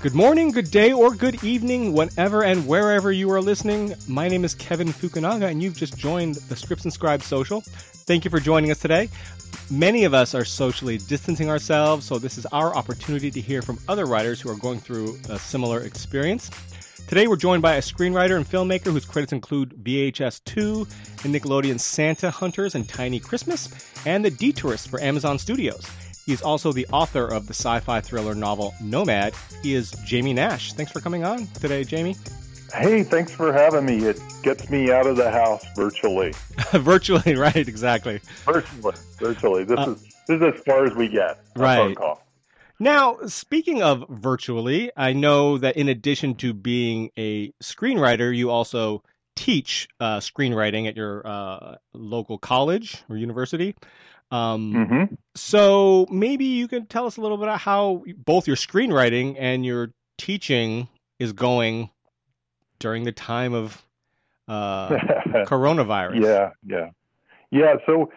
Good morning, good day, or good evening, whenever and wherever you are listening. My name is Kevin Fukunaga, and you've just joined the Scripts and Scribes Social. Thank you for joining us today. Many of us are socially distancing ourselves, so this is our opportunity to hear from other writers who are going through a similar experience. Today, we're joined by a screenwriter and filmmaker whose credits include VHS 2 and Nickelodeon's Santa Hunters and Tiny Christmas, and The Detourist for Amazon Studios. He's also the author of the sci fi thriller novel Nomad. He is Jamie Nash. Thanks for coming on today, Jamie. Hey, thanks for having me. It gets me out of the house virtually. virtually, right? Exactly. Virtually, virtually. This uh, is this is as far as we get. Right. Now, speaking of virtually, I know that in addition to being a screenwriter, you also teach uh, screenwriting at your uh, local college or university. Um, mm-hmm. So maybe you can tell us a little bit about how both your screenwriting and your teaching is going during the time of uh, coronavirus. Yeah, yeah, yeah. So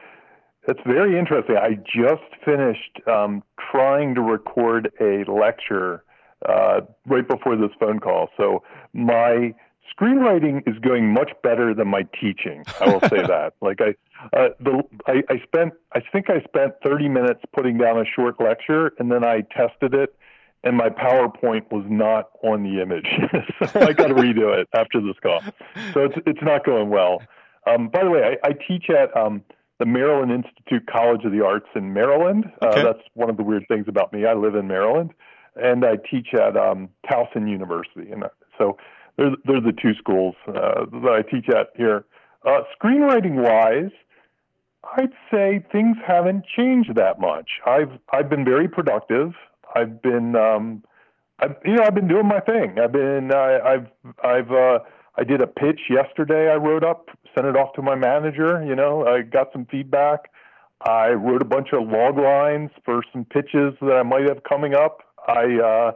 it's very interesting. I just finished um, trying to record a lecture uh, right before this phone call. So my screenwriting is going much better than my teaching. I will say that. Like I, uh, the I, I spent I think I spent 30 minutes putting down a short lecture, and then I tested it, and my PowerPoint was not on the image, so I got to redo it after this call. So it's it's not going well. Um, by the way, I, I teach at um, the Maryland Institute College of the Arts in Maryland. Uh, okay. That's one of the weird things about me. I live in Maryland, and I teach at um, Towson University, and uh, so they're, they're the two schools uh, that I teach at here. Uh, screenwriting wise, I'd say things haven't changed that much. I've I've been very productive. I've been um, I've, you know I've been doing my thing. I've been uh, I've I've uh, I did a pitch yesterday. I wrote up, sent it off to my manager. You know, I got some feedback. I wrote a bunch of log lines for some pitches that I might have coming up. I uh,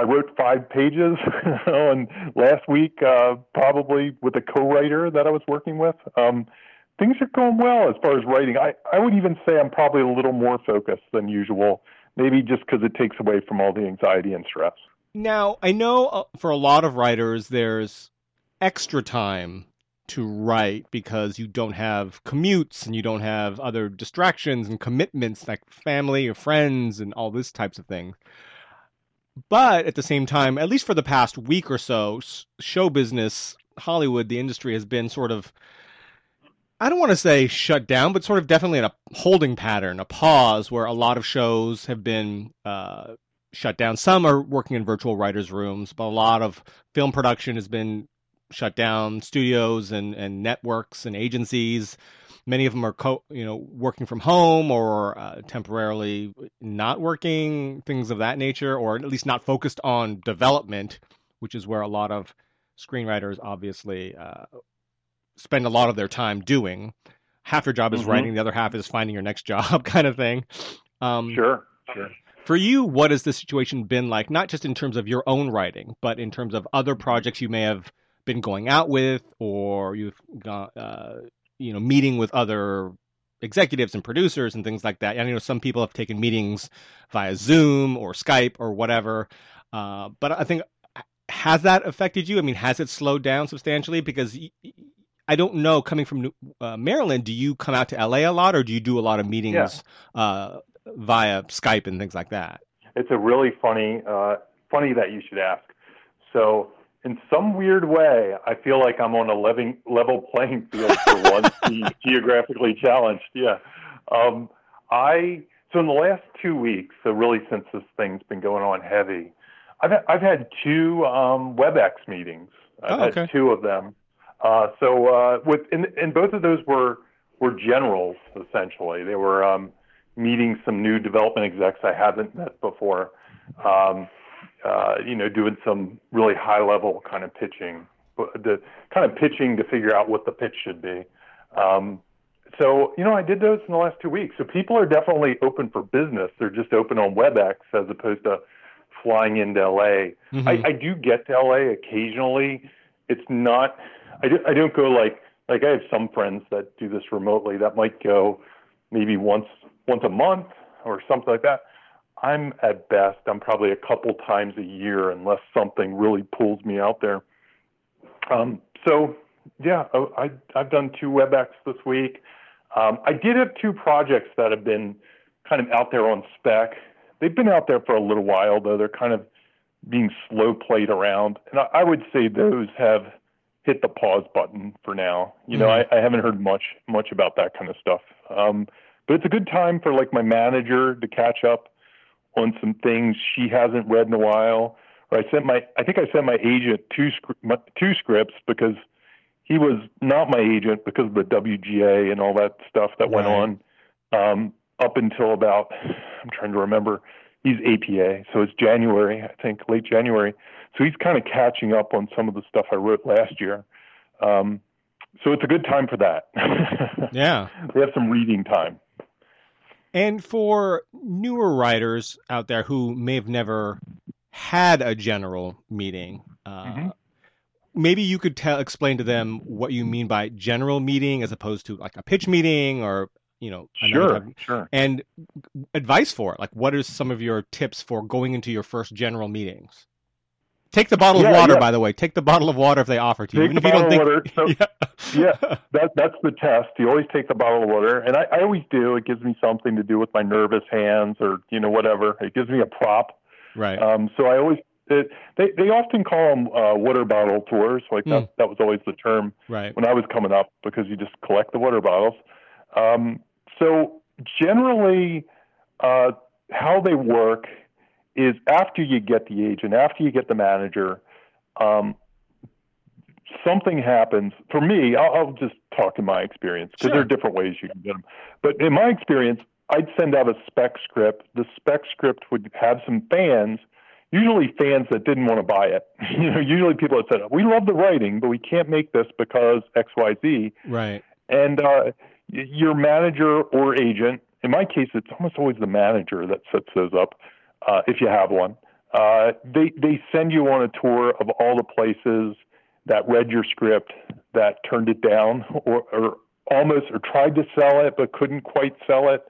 I wrote five pages and last week, uh, probably with a co-writer that I was working with. Um, things are going well as far as writing. I, I would even say I'm probably a little more focused than usual, maybe just because it takes away from all the anxiety and stress. Now, I know uh, for a lot of writers, there's extra time to write because you don't have commutes and you don't have other distractions and commitments like family or friends and all this types of things. But at the same time, at least for the past week or so, show business, Hollywood, the industry has been sort of I don't want to say shut down, but sort of definitely in a holding pattern, a pause where a lot of shows have been uh, shut down. Some are working in virtual writers' rooms, but a lot of film production has been shut down. Studios and, and networks and agencies, many of them are co- you know working from home or uh, temporarily not working, things of that nature, or at least not focused on development, which is where a lot of screenwriters obviously uh, spend a lot of their time doing. Half your job is mm-hmm. writing, the other half is finding your next job, kind of thing. Um, sure, sure. For you, what has the situation been like? Not just in terms of your own writing, but in terms of other projects you may have been going out with, or you've got, uh, you know, meeting with other executives and producers and things like that. And you know, some people have taken meetings via Zoom or Skype or whatever. Uh, but I think has that affected you? I mean, has it slowed down substantially? Because I don't know. Coming from uh, Maryland, do you come out to LA a lot, or do you do a lot of meetings yeah. uh, via Skype and things like that? It's a really funny, uh, funny that you should ask. So, in some weird way, I feel like I'm on a level level playing field for once geographically challenged. Yeah. Um, I so in the last two weeks, so really since this thing's been going on heavy, I've I've had two um, WebEx meetings. I've oh, okay. had two of them uh, so uh, with and, and both of those were were generals essentially. They were um, meeting some new development execs I haven't met before. Um, uh, you know, doing some really high level kind of pitching, the kind of pitching to figure out what the pitch should be. Um, so, you know, I did those in the last two weeks. So people are definitely open for business. They're just open on WebEx as opposed to flying into LA. Mm-hmm. I, I do get to LA occasionally. It's not I, do, I don't go like like I have some friends that do this remotely that might go maybe once once a month or something like that. I'm at best, I'm probably a couple times a year unless something really pulls me out there. Um, so yeah, oh, I, I've done two WebEx this week. Um, I did have two projects that have been kind of out there on spec. They've been out there for a little while, though. They're kind of being slow played around. And I, I would say those have hit the pause button for now. You know, mm-hmm. I, I haven't heard much much about that kind of stuff. Um, but it's a good time for like my manager to catch up on some things she hasn't read in a while. Or I sent my I think I sent my agent two two scripts because he was not my agent because of the WGA and all that stuff that right. went on um, up until about I'm trying to remember. He's APA, so it's January, I think, late January. So he's kind of catching up on some of the stuff I wrote last year. Um, so it's a good time for that. yeah, we have some reading time. And for newer writers out there who may have never had a general meeting, uh, mm-hmm. maybe you could tell explain to them what you mean by general meeting as opposed to like a pitch meeting or you know sure sure. And advice for it. Like what are some of your tips for going into your first general meetings take the bottle yeah, of water yeah. by the way take the bottle of water if they offer to you take even if you don't think water. So, yeah, yeah that, that's the test you always take the bottle of water and I, I always do it gives me something to do with my nervous hands or you know whatever it gives me a prop right um, so i always it, they they often call them uh, water bottle tours. Like that, mm. that was always the term right. when I was coming up because you just collect the water bottles. Um, so generally, uh, how they work is after you get the agent, after you get the manager, um, something happens. For me, I'll, I'll just talk in my experience because sure. there are different ways you can get them. But in my experience, I'd send out a spec script. The spec script would have some fans usually fans that didn't want to buy it. you know, usually people have said, "We love the writing, but we can't make this because X, Y, Z." Right. And uh, your manager or agent, in my case, it's almost always the manager that sets those up, uh, if you have one. Uh, they they send you on a tour of all the places that read your script, that turned it down, or, or almost or tried to sell it but couldn't quite sell it.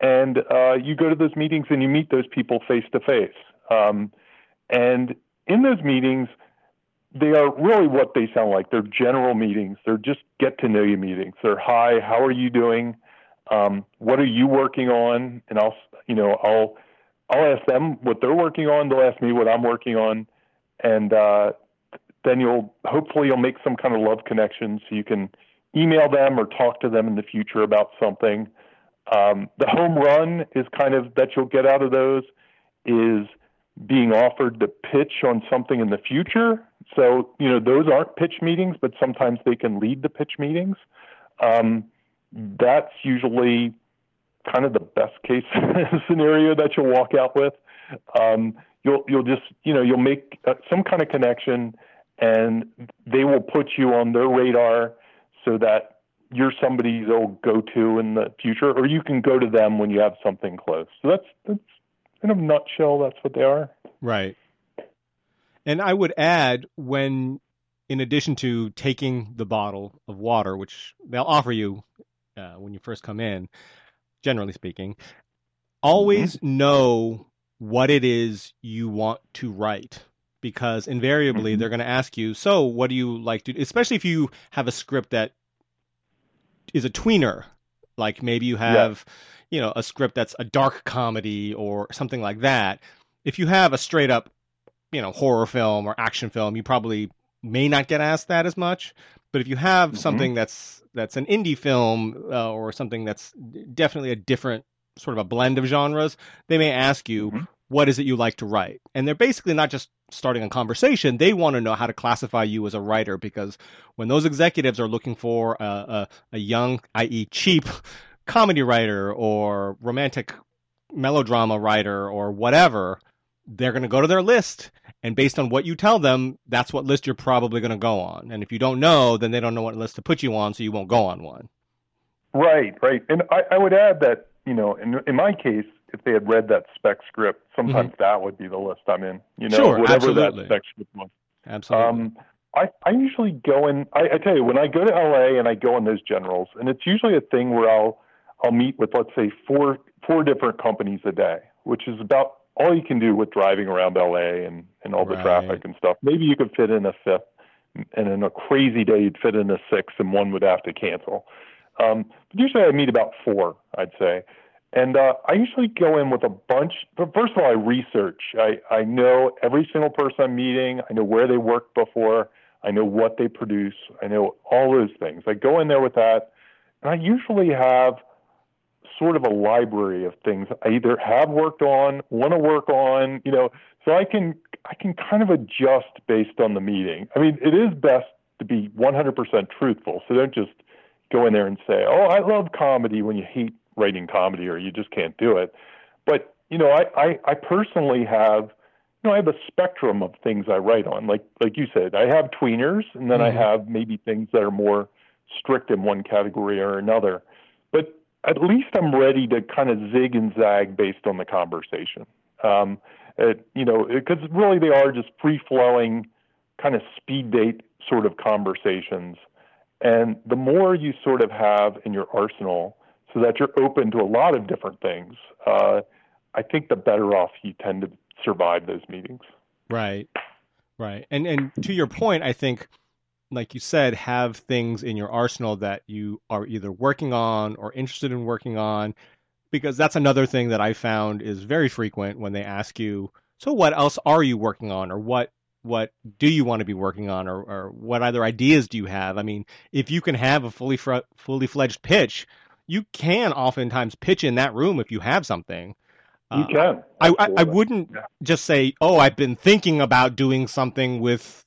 And uh, you go to those meetings and you meet those people face to face. Um, and in those meetings, they are really what they sound like. They're general meetings. They're just get to know you meetings. They're hi, how are you doing? Um, what are you working on? And I'll, you know, I'll, I'll ask them what they're working on. They'll ask me what I'm working on, and uh, then you'll hopefully you'll make some kind of love connection so you can email them or talk to them in the future about something. Um, the home run is kind of that you'll get out of those is being offered to pitch on something in the future. So, you know, those aren't pitch meetings, but sometimes they can lead the pitch meetings. Um, that's usually kind of the best case scenario that you'll walk out with. Um, you'll you'll just you know you'll make uh, some kind of connection, and they will put you on their radar so that you're somebody they'll go to in the future, or you can go to them when you have something close. So that's that's in a nutshell, that's what they are. Right. And I would add when, in addition to taking the bottle of water, which they'll offer you uh, when you first come in, generally speaking, always mm-hmm. know what it is you want to write because invariably mm-hmm. they're going to ask you, so what do you like to, do? especially if you have a script that is a tweener, like maybe you have. Yeah you know, a script that's a dark comedy or something like that. If you have a straight up, you know, horror film or action film, you probably may not get asked that as much. But if you have mm-hmm. something that's that's an indie film uh, or something that's definitely a different sort of a blend of genres, they may ask you, mm-hmm. "What is it you like to write?" And they're basically not just starting a conversation; they want to know how to classify you as a writer because when those executives are looking for a, a, a young, i.e., cheap comedy writer or romantic melodrama writer or whatever, they're going to go to their list. And based on what you tell them, that's what list you're probably going to go on. And if you don't know, then they don't know what list to put you on, so you won't go on one. Right, right. And I, I would add that, you know, in, in my case, if they had read that spec script, sometimes mm-hmm. that would be the list I'm in. You know, sure, whatever absolutely. that spec script was. Absolutely. Um, I, I usually go in. I, I tell you, when I go to LA and I go in those generals, and it's usually a thing where I'll I'll meet with let's say four four different companies a day. which is about all you can do with driving around LA and, and all the Right. traffic and stuff. Maybe you could fit in a fifth, and in a crazy day, you'd fit in a sixth, and one would have to cancel. Um, but usually I meet about four, I'd say. And uh, I usually go in with a bunch. But first of all, I research. I, I know every single person I'm meeting. I know where they worked before. I know what they produce. I know all those things. I go in there with that, and I usually have sort of a library of things I either have worked on, want to work on, you know, so I can I can kind of adjust based on the meeting. I mean, it is best to be 100% truthful. So don't just go in there and say, "Oh, I love comedy" when you hate writing comedy or you just can't do it. But you know, I I, I personally have you know I have a spectrum of things I write on. Like like you said, I have tweeners, and then Mhm. I have maybe things that are more strict in one category or another. At least I'm ready to kind of zig and zag based on the conversation. Um, it, you know, because really they are just free flowing, kind of speed date sort of conversations. And the more you sort of have in your arsenal, so that you're open to a lot of different things, uh, I think the better off you tend to survive those meetings. Right. Right. And and to your point, I think like you said, have things in your arsenal that you are either working on or interested in working on because that's another thing that I found is very frequent when they ask you, so what else are you working on or what what do you want to be working on or, or what other ideas do you have? I mean, if you can have a fully fr- fully fledged pitch, you can oftentimes pitch in that room if you have something. You Uh, can. I, I, I wouldn't Yeah. just say, "Oh, I've been thinking about doing something with,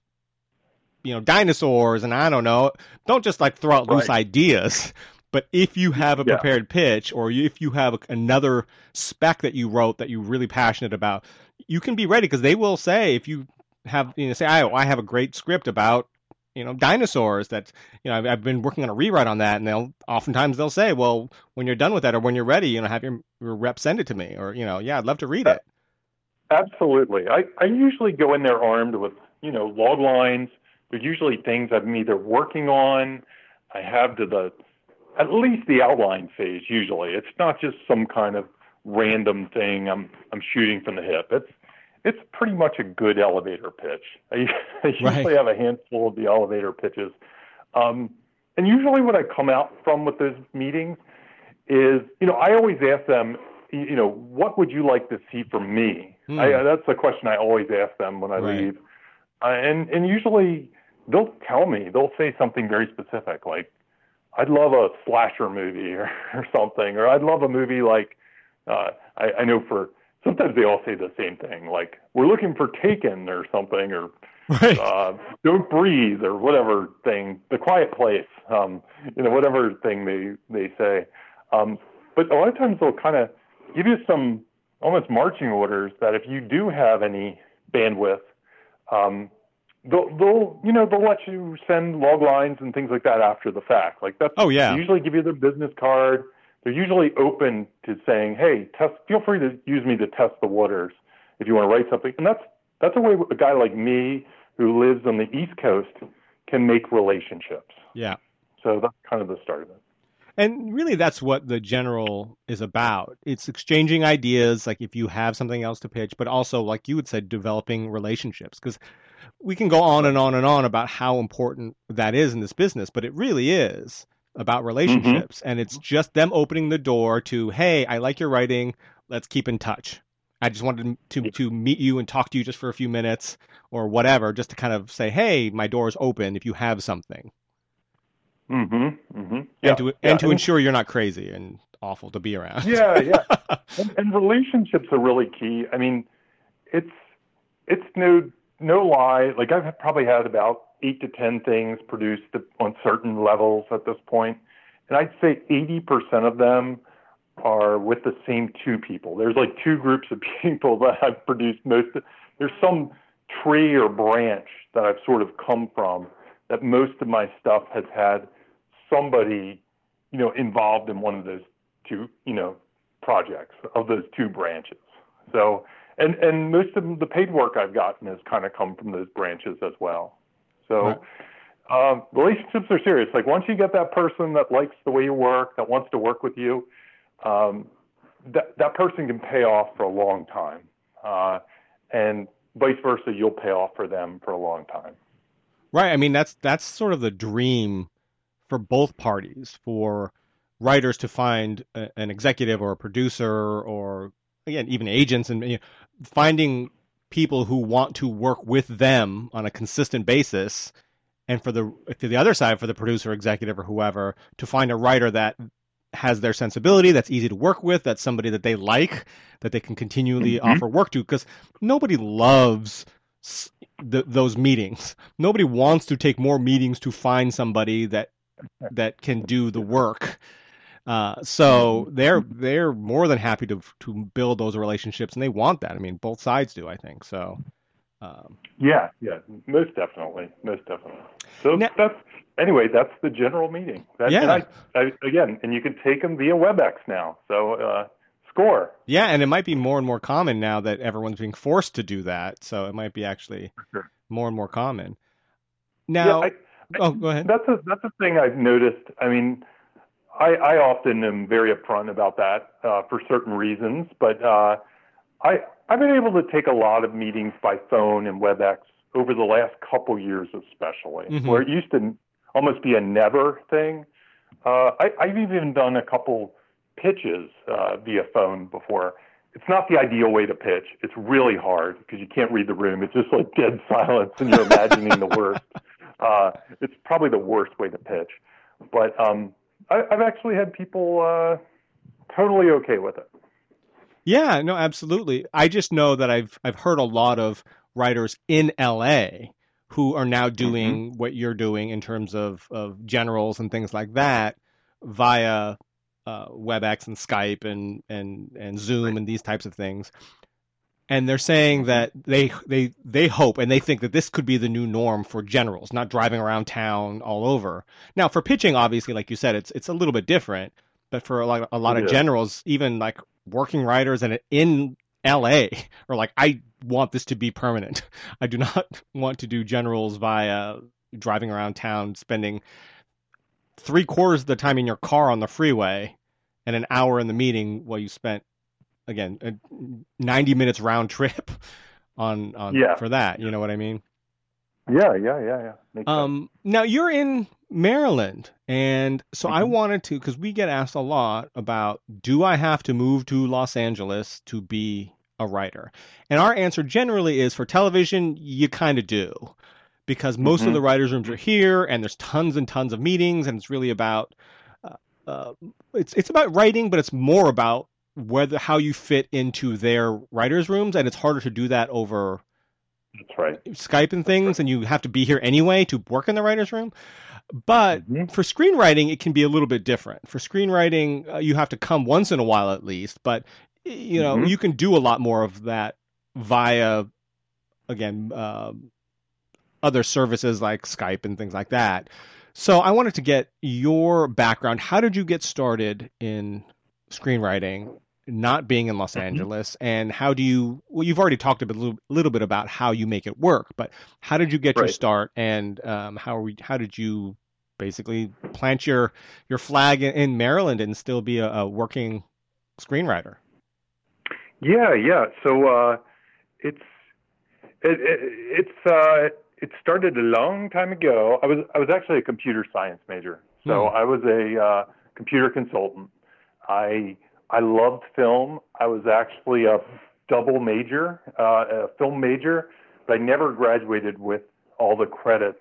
you know, dinosaurs," and I don't know. Don't just like throw out loose ideas. But if you have a Yeah. prepared pitch, or if you have another spec that you wrote that you're really passionate about, you can be ready because they will say if you have, you know, say, "I, I have a great script about." You know, dinosaurs. That you know, I've, I've been working on a rewrite on that, and they'll oftentimes they'll say, "Well, when you're done with that, or when you're ready, you know, have your, your rep send it to me, or you know, yeah, I'd love to read it." Absolutely. I, I usually go in there armed with, you know, log lines. They're usually things I'm either working on. I have to the at least the outline phase usually. It's not just some kind of random thing I'm I'm shooting from the hip. It's it's pretty much a good elevator pitch. I, I usually Right. have a handful of the elevator pitches. Um, and usually what I come out from with those meetings is, you know, I always ask them, you know, what would you like to see from me? Hmm. I, that's the question I always ask them when I Right. leave. Uh, and and usually they'll tell me, they'll say something very specific, like, I'd love a slasher movie or, or something, or I'd love a movie like, uh, I, I know for sometimes they all say the same thing, like we're looking for Taken or something, or Right. uh, Don't Breathe or whatever thing, The Quiet Place, um, you know, whatever thing they they say. Um, but a lot of times they'll kind of give you some almost marching orders that if you do have any bandwidth, um, they'll they'll you know they'll let you send log lines and things like that after the fact. Like that's Oh yeah. they usually give you their business card. They're usually open to saying, "Hey, test. Feel free to use me to test the waters if you want to write something." And that's that's a way a guy like me who lives on the East Coast can make relationships. Yeah. So that's kind of the start of it. And really, that's what the general is about. It's exchanging ideas, like if you have something else to pitch, but also, like you would say, developing relationships. Because we can go on and on and on about how important that is in this business, but it really is about mm-hmm. relationships. And it's just them opening the door to, hey, I like your writing. Let's keep in touch. I just wanted to to meet you and talk to you just for a few minutes or whatever, just to kind of say, hey, my door is open if you have something. Mm-hmm. Mm-hmm. and to yeah. and to ensure you're not crazy and awful to be around. yeah, yeah. and, and relationships are really key. I mean, it's it's no no lie. Like I've probably had about eight to ten things produced on certain levels at this point, and I'd say eighty percent of them are with the same two people. There's like two groups of people that I've produced most. Of, there's some tree or branch that I've sort of come from that most of my stuff has had somebody, you know, involved in one of those two, you know, projects of those two branches. So, and and most of the paid work I've gotten has kind of come from those branches as well. So, um, relationships are serious. Like once you get that person that likes the way you work, that wants to work with you, um, that that person can pay off for a long time, uh, and vice versa, you'll pay off for them for a long time. Right. I mean, that's that's sort of the dream for both parties for writers to find a, an executive or a producer or again even agents and you know, finding people who want to work with them on a consistent basis and for the to the other side for the producer executive or whoever to find a writer that has their sensibility that's easy to work with that's somebody that they like that they can continually mm-hmm. offer work to because nobody loves those meetings nobody wants to take more meetings to find somebody that that can do the work uh, so mm-hmm. they're they're more than happy to to build those relationships, and they want that. I mean, both sides do, I think. So. Um, yeah, yeah, most definitely, most definitely. So now, that's anyway. That's the general meeting. That, yeah. And I, I, again, and you can take them via WebEx now. So uh, score. Yeah, and it might be more and more common now that everyone's being forced to do that. So it might be actually sure. more and more common. Now, yeah, I, oh, go ahead. That's a that's a thing I've noticed. I mean, I, I often am very upfront about that uh, for certain reasons, but uh, I, I've been able to take a lot of meetings by phone and WebEx over the last couple years, especially, mm-hmm. where it used to almost be a never thing. Uh, I, I've even done a couple pitches uh, via phone before. It's not the ideal way to pitch. It's really hard because you can't read the room. It's just like dead silence and you're imagining the worst. Uh, it's probably the worst way to pitch. But um, I, have actually had people uh, totally okay with it. Yeah, no, absolutely. I just know that I've I've heard a lot of writers in LA who are now doing mm-hmm. what you're doing in terms of of generals and things like that via uh, WebEx and Skype and and and Zoom and these types of things and they're saying that they they they hope and they think that this could be the new norm for generals, not driving around town all over. Now, for pitching, obviously, like you said, it's it's a little bit different. But for a lot a lot yeah. of generals, even like working writers and in L.A. are like, I want this to be permanent. I do not want to do generals via driving around town, spending three quarters of the time in your car on the freeway, and an hour in the meeting while you spent again, a 90 minutes round trip on on yeah. for that. You know what I mean? Yeah, yeah, yeah, yeah. Makes um, sense. now you're in Maryland, and so mm-hmm. I wanted to because we get asked a lot about do I have to move to Los Angeles to be a writer? And our answer generally is for television, you kind of do. Because most mm-hmm. of the writers' rooms are here, and there's tons and tons of meetings, and it's really about uh, uh, it's it's about writing, but it's more about whether how you fit into their writers' rooms, and it's harder to do that over that's right. Skype and things, right. and you have to be here anyway to work in the writer's room. But mm-hmm. for screenwriting, it can be a little bit different. For screenwriting, uh, you have to come once in a while at least, but you know mm-hmm. you can do a lot more of that via, again, uh, other services like Skype and things like that. So I wanted to get your background. How did you get started in screenwriting not being in Los mm-hmm. Angeles, and how do you? Well, you've already talked a little, little bit about how you make it work, but how did you get right. your start, and um, how we, how did you basically plant your your flag in Maryland and still be a, a working screenwriter? Yeah, yeah. So uh, it's it, it, it's uh, it started a long time ago. I was I was actually a computer science major, so hmm. I was a uh, computer consultant. I I loved film. I was actually a double major, uh, a film major, but I never graduated with all the credits.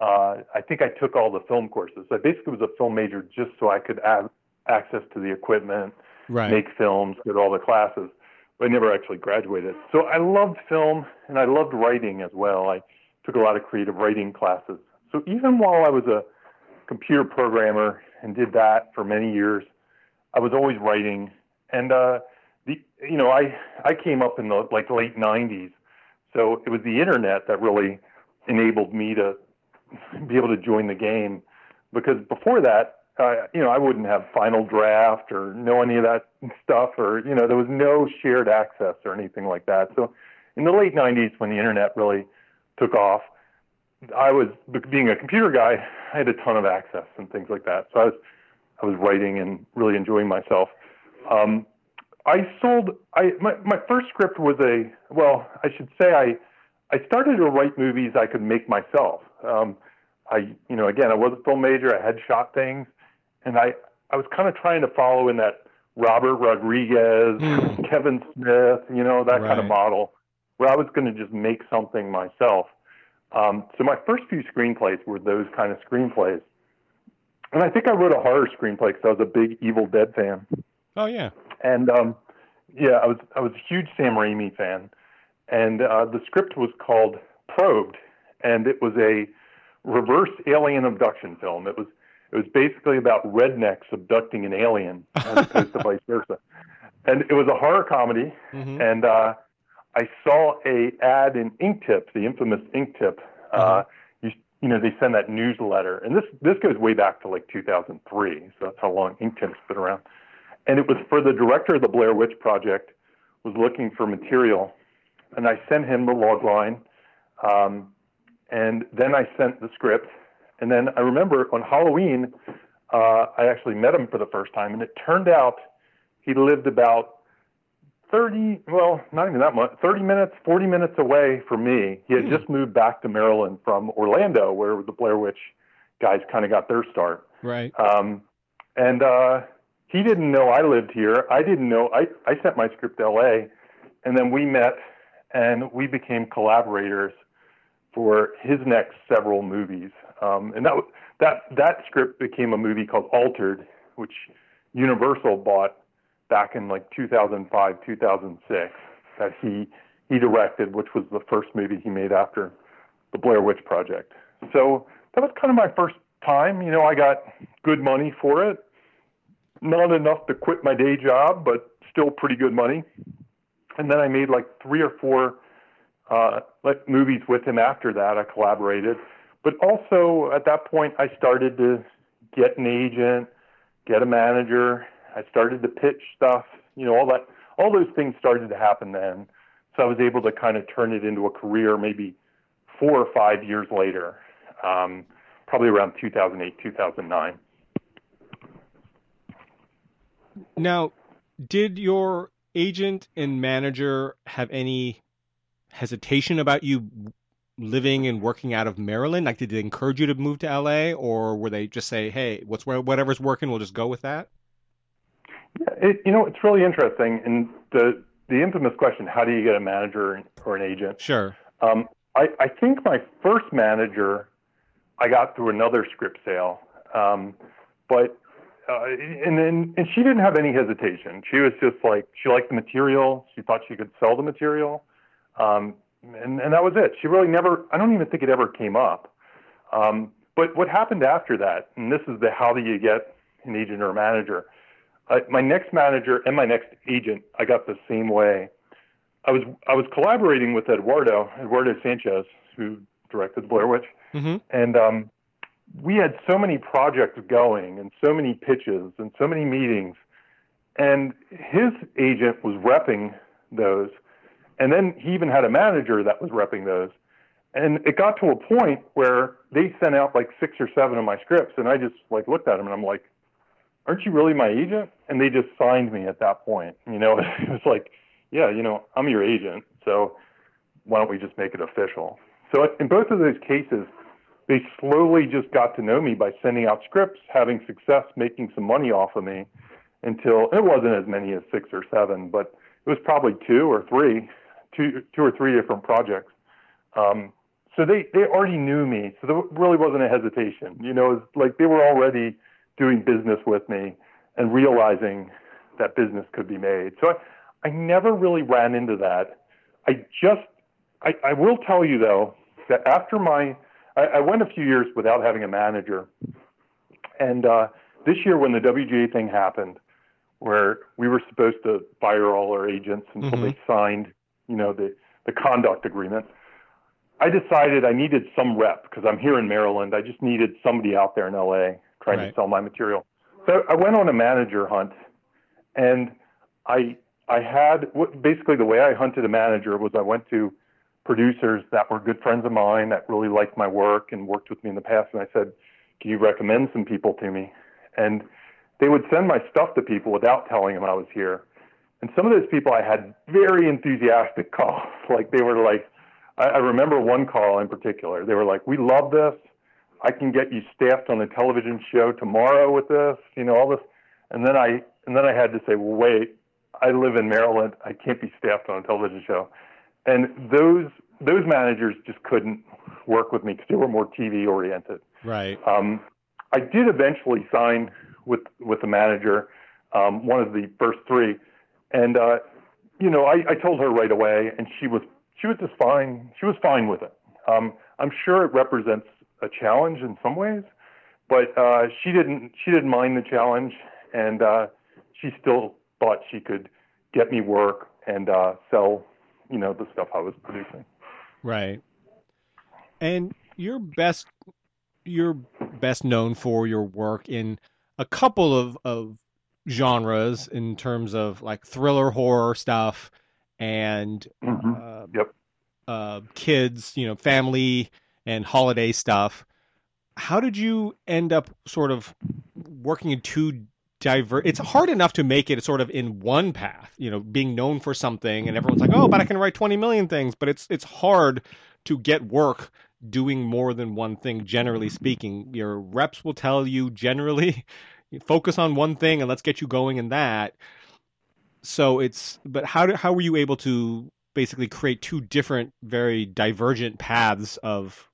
Uh, I think I took all the film courses. I basically was a film major just so I could have access to the equipment, right. make films, get all the classes. But I never actually graduated. So I loved film and I loved writing as well. I took a lot of creative writing classes. So even while I was a computer programmer and did that for many years, I was always writing, and uh, the you know I I came up in the like late '90s, so it was the internet that really enabled me to be able to join the game, because before that. Uh, you know, I wouldn't have Final Draft or know any of that stuff, or you know, there was no shared access or anything like that. So, in the late '90s, when the internet really took off, I was being a computer guy. I had a ton of access and things like that. So I was I was writing and really enjoying myself. Um, I sold. I my my first script was a well. I should say I I started to write movies I could make myself. Um, I you know again I was a film major. I had shot things, and I I was kind of trying to follow in that Robert Rodriguez, mm. Kevin Smith, you know that right. kind of model, where I was going to just make something myself. Um, so my first few screenplays were those kind of screenplays, and I think I wrote a horror screenplay because I was a big Evil Dead fan. Oh yeah. And um, yeah, I was I was a huge Sam Raimi fan, and uh, the script was called Probed, and it was a reverse alien abduction film. It was it was basically about rednecks abducting an alien as opposed to vice versa. And it was a horror comedy, mm-hmm. and uh, I saw a ad in Inktip, the infamous Inktip. Uh, mm-hmm. You, know, they send that newsletter, and this this goes way back to like 2003, so that's how long Inktip's been around. And it was for the director of the Blair Witch Project was looking for material, and I sent him the log line, um, and then I sent the script, and then I remember on Halloween, uh, I actually met him for the first time, and it turned out he lived about 30, well, not even that much, 30 minutes, 40 minutes away from me. He had mm. just moved back to Maryland from Orlando, where the Blair Witch guys kind of got their start. Right. Um, and uh, he didn't know I lived here. I didn't know. I, I sent my script to LA, and then we met and we became collaborators for his next several movies. Um, and that that that script became a movie called Altered, which Universal bought back in like 2005, 2006 that he he directed, which was the first movie he made after the Blair Witch Project. So that was kind of my first time. You know, I got good money for it, not enough to quit my day job, but still pretty good money. And then I made like three or four uh, like movies with him after that. I collaborated, but also at that point I started to get an agent, get a manager, I started to pitch stuff, you know, all that, all those things started to happen then. So I was able to kind of turn it into a career maybe four or five years later, um, probably around 2008, 2009. Now, did your agent and manager have any hesitation about you living and working out of Maryland? Like, did they encourage you to move to LA, or were they just say, "Hey, what's whatever's working, we'll just go with that"? Yeah, it, you know, it's really interesting. And the the infamous question, how do you get a manager or an agent? Sure. Um, I, I think my first manager I got through another script sale, um, but uh, and then and she didn't have any hesitation. She was just like she liked the material. She thought she could sell the material, um, and and that was it. She really never. I don't even think it ever came up. Um, but what happened after that, and this is the how do you get an agent or a manager? I, my next manager and my next agent, I got the same way. I was I was collaborating with Eduardo Eduardo Sanchez, who directed Blair Witch, mm-hmm. and um, we had so many projects going and so many pitches and so many meetings, and his agent was repping those, and then he even had a manager that was repping those, and it got to a point where they sent out like six or seven of my scripts, and I just like looked at them and I'm like, aren't you really my agent? And they just signed me at that point. You know, it was like, yeah, you know, I'm your agent. So why don't we just make it official? So in both of those cases, they slowly just got to know me by sending out scripts, having success, making some money off of me until it wasn't as many as six or seven, but it was probably two or three, two, two or three different projects. Um, so they, they already knew me. So there really wasn't a hesitation. You know, it's like they were already doing business with me and realizing that business could be made. So I, I never really ran into that. I just, I, I will tell you though, that after my, I, I went a few years without having a manager. And uh, this year, when the WGA thing happened, where we were supposed to fire all our agents until mm-hmm. they signed, you know, the, the conduct agreement, I decided I needed some rep because I'm here in Maryland. I just needed somebody out there in LA trying right. to sell my material. So I went on a manager hunt, and I I had basically the way I hunted a manager was I went to producers that were good friends of mine that really liked my work and worked with me in the past, and I said, "Can you recommend some people to me?" And they would send my stuff to people without telling them I was here. and some of those people I had very enthusiastic calls. Like they were like, I, I remember one call in particular. They were like, "We love this. I can get you staffed on a television show tomorrow with this. You know all this." And then I and then I had to say, "Well, wait. I live in Maryland. I can't be staffed on a television show." And those those managers just couldn't work with me because they were more TV oriented. Right. Um, I did eventually sign with with a manager, um, one of the first three, and uh, you know I, I told her right away, and she was she was just fine. She was fine with it. Um, I'm sure it represents a challenge in some ways, but uh, she didn't she didn't mind the challenge, and uh, she still thought she could get me work and uh, sell you know the stuff I was producing. Right. And you're best you're best known for your work in a couple of, of genres in terms of like thriller horror stuff and mm-hmm. uh, yep. uh, kids, you know, family and holiday stuff. How did you end up sort of working in two diverse? It's hard enough to make it sort of in one path, you know, being known for something, and everyone's like, "Oh, but I can write twenty million things." But it's it's hard to get work doing more than one thing. Generally speaking, your reps will tell you generally focus on one thing and let's get you going in that. So it's but how do, how were you able to basically create two different, very divergent paths of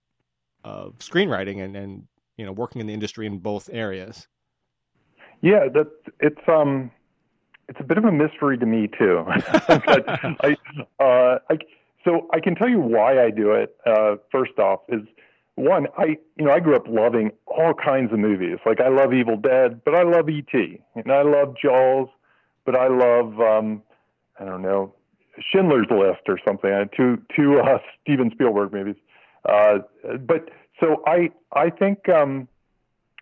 of screenwriting and and you know working in the industry in both areas? Yeah, that it's um it's a bit of a mystery to me too. but I, uh, I so I can tell you why I do it. Uh, first off, is one I you know I grew up loving all kinds of movies. Like I love Evil Dead, but I love E.T. and I love Jaws, but I love um, I don't know Schindler's List or something. Uh, two two uh, Steven Spielberg movies. Uh, but so I I think um,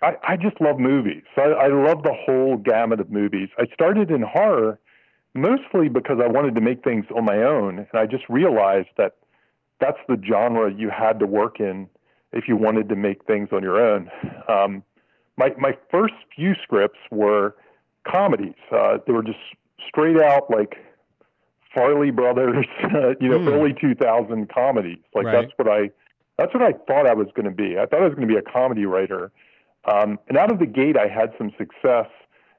I I just love movies. I, I love the whole gamut of movies. I started in horror mostly because I wanted to make things on my own, and I just realized that that's the genre you had to work in if you wanted to make things on your own. Um, my my first few scripts were comedies. Uh, they were just straight out like Farrelly Brothers, you know, mm. early 2000 comedies. Like right. that's what I that's what I thought I was going to be. I thought I was going to be a comedy writer. Um, and out of the gate, I had some success.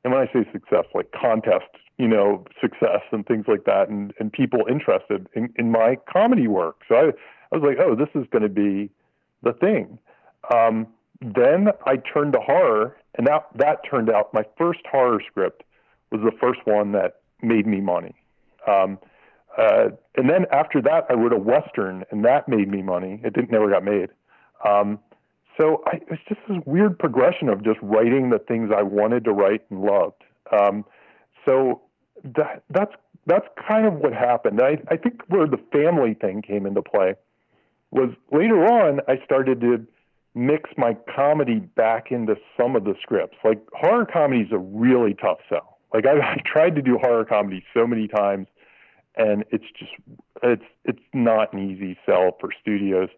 And when I say success, like contest, you know, success and things like that, and, and people interested in, in my comedy work. So I, I was like, oh, this is going to be the thing. Um, then I turned to horror, and that that turned out my first horror script was the first one that made me money. Um, uh, and then after that, I wrote a western, and that made me money. It didn't never got made. Um, so I, it's just this weird progression of just writing the things I wanted to write and loved. Um, so that that's that's kind of what happened. I, I think where the family thing came into play was later on I started to mix my comedy back into some of the scripts. Like horror comedy is a really tough sell. Like I, I tried to do horror comedy so many times, and it's just it's it's not an easy sell for studios.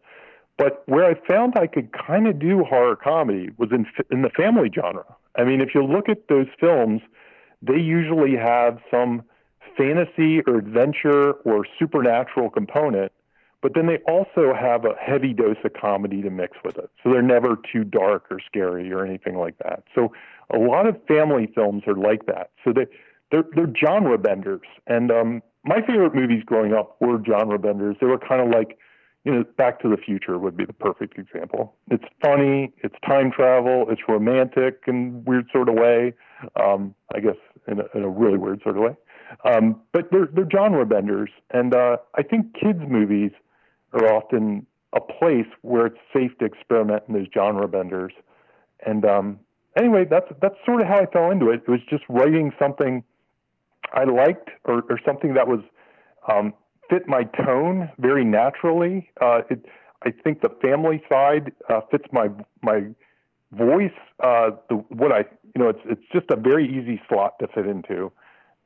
But where I found I could kind of do horror comedy was in in the family genre. I mean, if you look at those films, they usually have some fantasy or adventure or supernatural component but then they also have a heavy dose of comedy to mix with it. So they're never too dark or scary or anything like that. So a lot of family films are like that. So they they're they're genre benders. And um, my favorite movies growing up were genre benders. They were kind of like, you know, Back to the Future would be the perfect example. It's funny, it's time travel, it's romantic in weird sort of way. Um, I guess in a, in a really weird sort of way. Um, but they're they're genre benders, and uh, I think kids movies are often a place where it's safe to experiment in those genre benders. And um, anyway, that's that's sort of how I fell into it. It was just writing something I liked or, or something that was um, fit my tone very naturally. Uh, it, I think the family side uh, fits my my voice. Uh, the, what I you know it's it's just a very easy slot to fit into,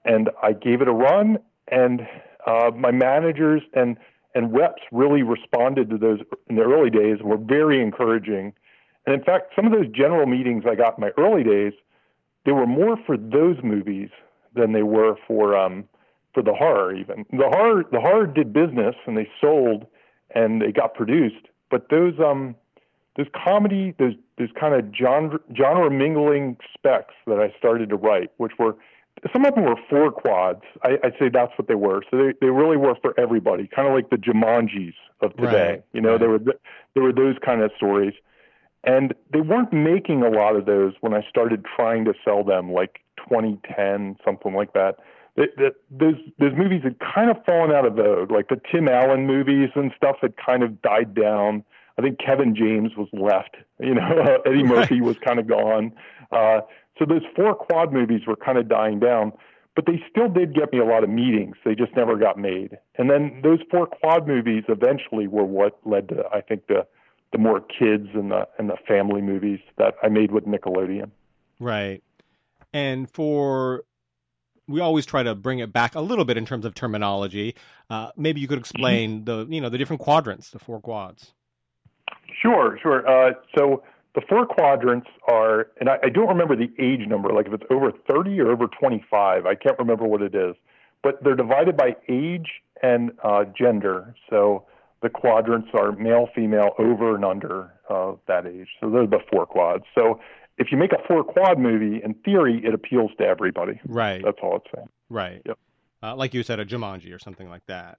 and I gave it a run. And uh, my managers and and reps really responded to those in the early days and were very encouraging. And in fact, some of those general meetings I got in my early days, they were more for those movies than they were for um, for the horror even. The horror the horror did business and they sold and they got produced, but those um those comedy those those kind of genre genre mingling specs that I started to write, which were some of them were four quads. I, I'd say that's what they were. So they, they really were for everybody, kind of like the Jumanjis of today. Right, you know, right. there were there were those kind of stories, and they weren't making a lot of those when I started trying to sell them, like 2010, something like that. That, that those those movies had kind of fallen out of vogue. Like the Tim Allen movies and stuff had kind of died down. I think Kevin James was left. You know, Eddie Murphy was kind of gone. Uh, so those four quad movies were kind of dying down, but they still did get me a lot of meetings. They just never got made. And then those four quad movies eventually were what led to, I think, the the more kids and the and the family movies that I made with Nickelodeon. Right. And for we always try to bring it back a little bit in terms of terminology. Uh, maybe you could explain the you know the different quadrants, the four quads. Sure, sure. Uh, so the four quadrants are, and I, I don't remember the age number, like if it's over 30 or over 25, I can't remember what it is, but they're divided by age and uh, gender. So the quadrants are male, female, over and under uh, that age. So those are the four quads. So if you make a four quad movie, in theory, it appeals to everybody. Right. That's all it's saying. Right. Yep. Uh, like you said, a Jumanji or something like that.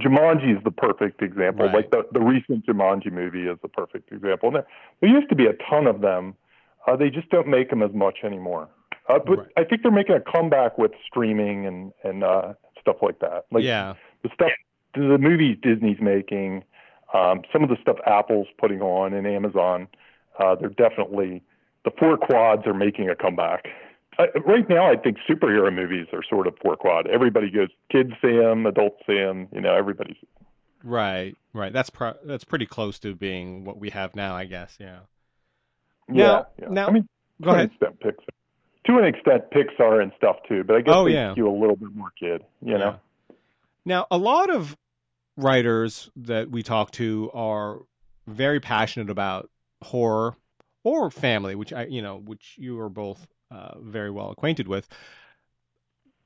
Jumanji is the perfect example. Right. Like the, the recent Jumanji movie is the perfect example. And there, there used to be a ton of them. Uh, they just don't make them as much anymore. Uh, but Right. I think they're making a comeback with streaming and and uh, stuff like that. Like yeah. the stuff, the movies Disney's making, um, some of the stuff Apple's putting on and Amazon. Uh, they're definitely the four quads are making a comeback. Right now, I think superhero movies are sort of four quad. Everybody goes, kids see them, adults see them. You know, everybody's Right. Right. That's pro- that's pretty close to being what we have now, I guess. Yeah. Yeah, Now- yeah. now- I mean, Go to ahead. extent, Pixar. To an extent, Pixar and stuff too, but I guess Oh, they yeah. skew a little bit more kid. You know, Now, a lot of writers that we talk to are very passionate about horror or family, which I, you know, which you are both uh, very well acquainted with.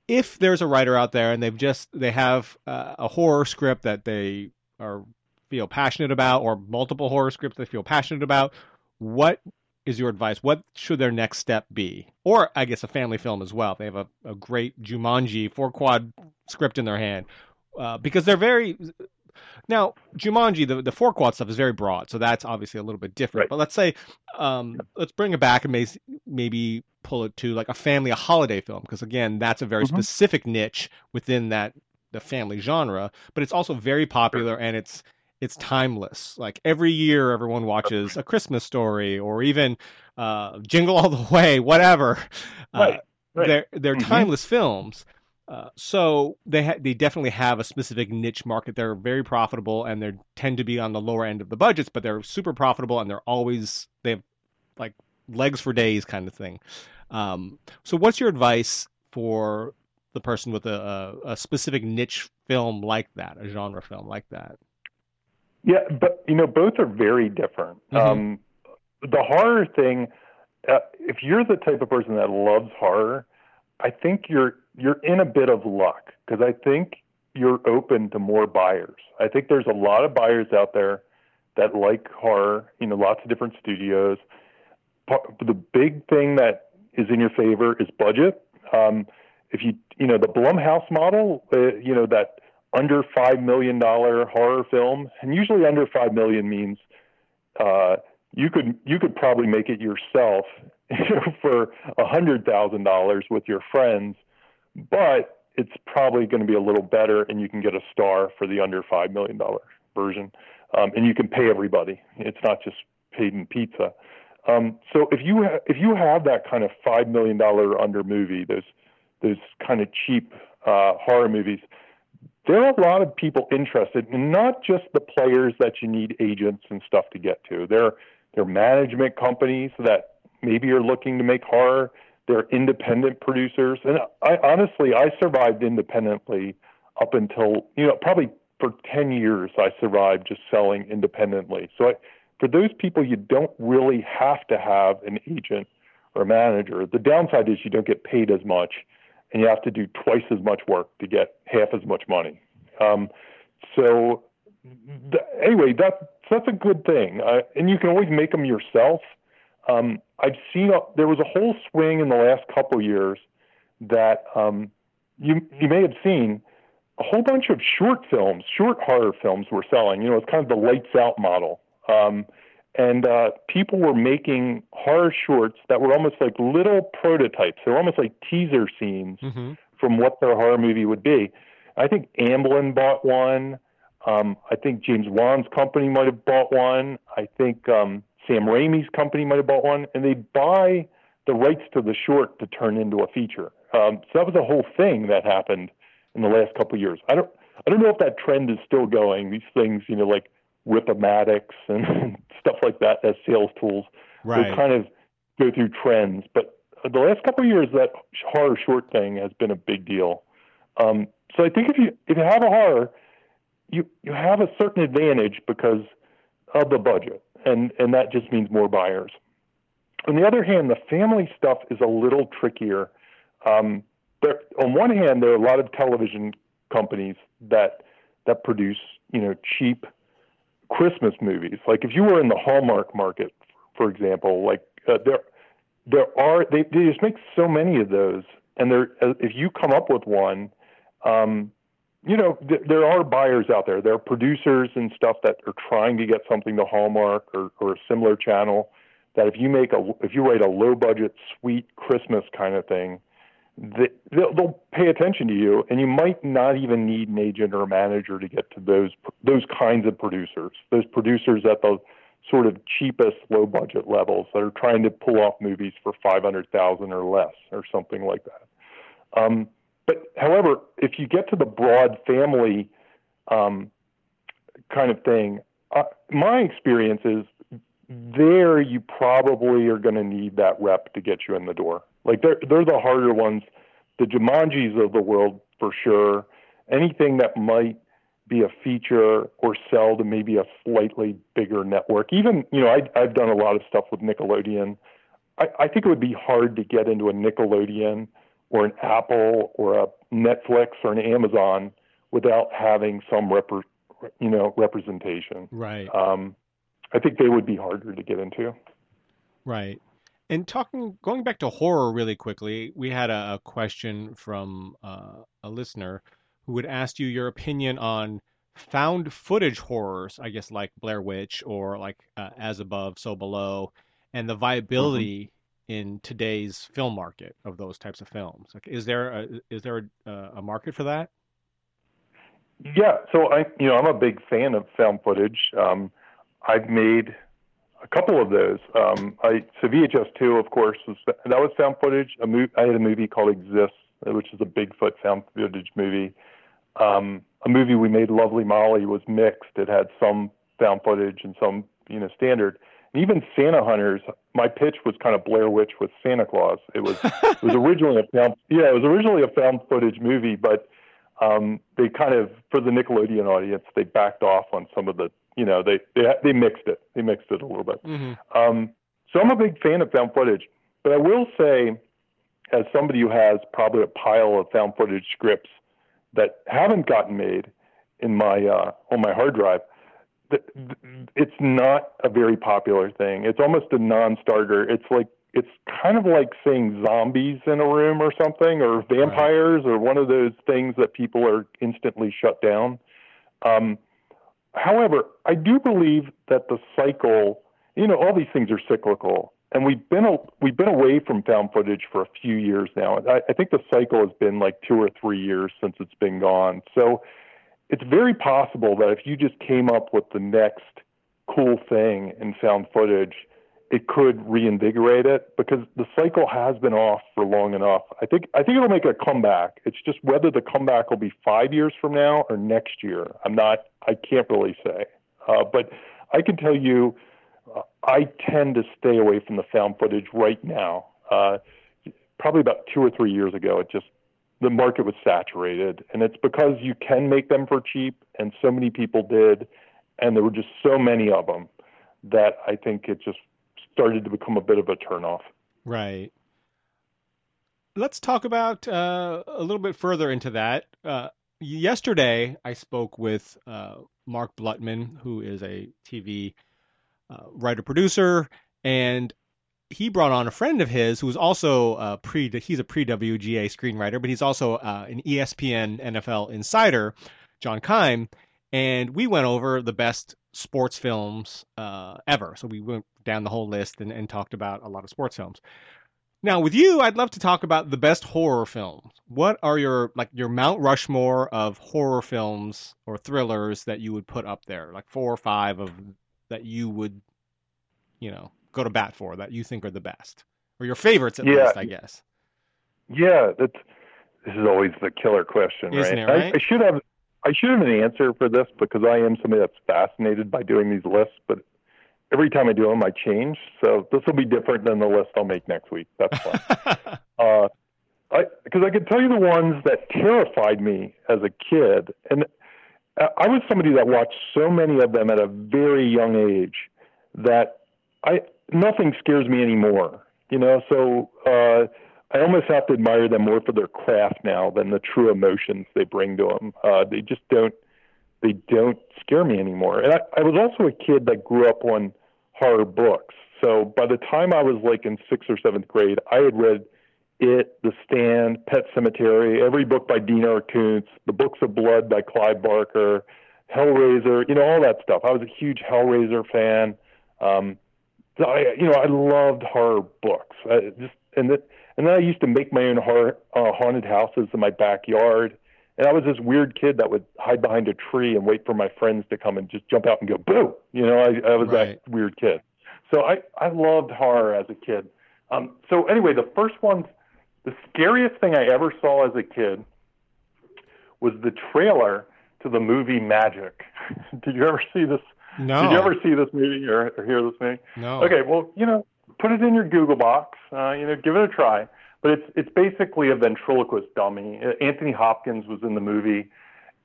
If there's a writer out there and they've just they have uh, a horror script that they are feel passionate about, or multiple horror scripts they feel passionate about, what is your advice? What should their next step be? Or I guess a family film as well. They have a, a great Jumanji four quad script in their hand, uh, because they're very now Jumanji the the four quad stuff is very broad, so that's obviously a little bit different. Right. But let's say um, let's bring it back and may, maybe pull it to like a family, a holiday film, because again, that's a very Mhm. specific niche within that the family genre, but it's also very popular and it's it's timeless. Like every year, everyone watches A Christmas Story or even uh, Jingle All the Way, whatever. Uh, Right, right. They're they're Mhm. timeless films. Uh, so they ha- they definitely have a specific niche market. They're very profitable and they tend to be on the lower end of the budgets, but they're super profitable and they're always they have like legs for days kind of thing. Um, so what's your advice for the person with a, a, a specific niche film like that, a genre film like that? Yeah, but you know, both are very different. Mhm. Um, the horror thing, uh, if you're the type of person that loves horror, I think you're you're in a bit of luck because I think you're open to more buyers. I think there's a lot of buyers out there that like horror. You know, lots of different studios. The big thing that is in your favor is budget. Um, if you you know the Blumhouse model, uh, you know that under five million dollar horror film, and usually under five million means uh, you could you could probably make it yourself for a hundred thousand dollars with your friends, but it's probably going to be a little better, and you can get a star for the under five million dollar version, um, and you can pay everybody. It's not just paid in pizza. Um, so if you ha- if you have that kind of five million dollar under movie, those those kind of cheap uh, horror movies, there are a lot of people interested, and not just the players that you need agents and stuff to get to. There, there are management companies that maybe are looking to make horror. They're independent producers, and I honestly, I survived independently up until you know probably for ten years. I survived just selling independently. So I, for those people, you don't really have to have an agent or a manager. The downside is you don't get paid as much and you have to do twice as much work to get half as much money. Um, so th- anyway, that that's a good thing, uh, and you can always make them yourself. Um, I've seen a, there was a whole swing in the last couple years that um, you you may have seen a whole bunch of short films, short horror films were selling. You know, it's kind of the lights out model. Um, and uh, people were making horror shorts that were almost like little prototypes. They were almost like teaser scenes mm-hmm. from what their horror movie would be. I think Amblin bought one. Um, I think James Wan's company might have bought one. I think um, Sam Raimi's company might have bought one, and they buy the rights to the short to turn into a feature. Um, so that was a whole thing that happened in the last couple of years. I don't I don't know if that trend is still going. These things, you know, like Ripomatics and stuff like that as sales tools, right. they kind of go through trends. But the last couple of years, that horror short thing has been a big deal. Um, so I think if you if you have a horror, you you have a certain advantage because of the budget, and and that just means more buyers. On the other hand, the family stuff is a little trickier. Um, there, on one hand, there are a lot of television companies that that produce you know cheap Christmas movies. Like if you were in the Hallmark market, for example, like uh, there there are they, they just make so many of those, and there uh, if you come up with one, um, you know th- there are buyers out there. There are producers and stuff that are trying to get something to Hallmark or, or a similar channel. That if you make a if you write a low budget sweet Christmas kind of thing, they, they'll, they'll pay attention to you, and you might not even need an agent or a manager to get to those those kinds of producers. Those producers at the sort of cheapest low budget levels that are trying to pull off movies for five hundred thousand or less or something like that. Um, but however, if you get to the broad family um, kind of thing, uh, my experience is there you probably are going to need that rep to get you in the door. Like they're they're the harder ones, the Jumanjis of the world for sure. Anything that might be a feature or sell to maybe a slightly bigger network. Even you know I, I've done a lot of stuff with Nickelodeon. I, I think it would be hard to get into a Nickelodeon or an Apple or a Netflix or an Amazon without having some rep, you know representation. Right. Um, I think they would be harder to get into. Right. And talking, going back to horror really quickly, we had a, a question from uh, a listener who would ask you your opinion on found footage horrors, I guess like Blair Witch or like uh, As Above, So Below, and the viability mm-hmm. In today's film market of those types of films. Like, is there a, is there a, a market for that? Yeah, so I, you know, I'm a big fan of found footage. Um, I've made a couple of those. Um, I so VHS two, of course, was that was found footage. A movie, I had a movie called Exist, which is a Bigfoot found footage movie. Um, a movie we made, Lovely Molly, was mixed. It had some found footage and some, you know, standard. And even Santa Hunters, my pitch was kind of Blair Witch with Santa Claus. It was it was originally a found yeah, it was originally a found footage movie, but um, they kind of for the Nickelodeon audience, they backed off on some of the you know, they they they mixed it. They mixed it a little bit. Mm-hmm. Um, so I'm a big fan of found footage, but I will say, as somebody who has probably a pile of found footage scripts that haven't gotten made in my uh, on my hard drive, it's not a very popular thing. It's almost a non-starter. It's like it's kind of like saying zombies in a room or something, or vampires, right. or one of those things that people are instantly shut down. Um, However, I do believe that the cycle, you know, all these things are cyclical, and we've been a, we've been away from found footage for a few years now. I, I think the cycle has been like two or three years since it's been gone. So it's very possible that if you just came up with the next cool thing in found footage, it could reinvigorate it because the cycle has been off for long enough. I think I think it'll make a comeback. It's just whether the comeback will be five years from now or next year. I'm not. I can't really say. Uh, but I can tell you, uh, I tend to stay away from the found footage right now. Uh, probably about two or three years ago, it just the market was saturated, and it's because you can make them for cheap, and so many people did, and there were just so many of them that I think it just started to become a bit of a turnoff. Right. let's talk about uh, a little bit further into that. Uh, yesterday, I spoke with uh, Mark Blutman, who is a TV uh, writer producer, and he brought on a friend of his who's also a pre he's a pre WGA screenwriter, but he's also uh, an ESPN NFL insider, John Keim, and we went over the best sports films uh, ever. So we went down the whole list and, and talked about a lot of sports films. Now, with you, I'd love to talk about the best horror films. What are your like your Mount Rushmore of horror films or thrillers that you would put up there? Like four or five of that you would, you know, go to bat for that you think are the best or your favorites at Yeah. least, I guess. Yeah, that's this is always the killer question, Isn't right? it, right? I, I should have I should have an answer for this because I am somebody that's fascinated by doing these lists, but every time I do them, I change. So this will be different than the list I'll make next week. That's fine. uh, I because I could tell you the ones that terrified me as a kid, and I was somebody that watched so many of them at a very young age that I nothing scares me anymore. You know, so uh, I almost have to admire them more for their craft now than the true emotions they bring to them. Uh, they just don't they don't scare me anymore. And I, I was also a kid that grew up on horror books. So by the time I was like in sixth or seventh grade, I had read It, The Stand, Pet Sematary, every book by Dean R. Koontz, the Books of Blood by Clive Barker, Hellraiser, you know, all that stuff. I was a huge Hellraiser fan. Um, so I, you know, I loved horror books. I just and that, and then I used to make my own horror, uh, haunted houses in my backyard. And I was this weird kid that would hide behind a tree and wait for my friends to come and just jump out and go boo. You know, I, I was Right. that weird kid. So I I loved horror as a kid. Um, so anyway, the first one, the scariest thing I ever saw as a kid was the trailer to the movie Magic. Did you ever see this? No. Did you ever see this movie or, or hear this movie? No. Okay, well, you know, put it in your Google box. Uh, you know, give it a try. But it's it's basically a ventriloquist dummy. Uh, Anthony Hopkins was in the movie,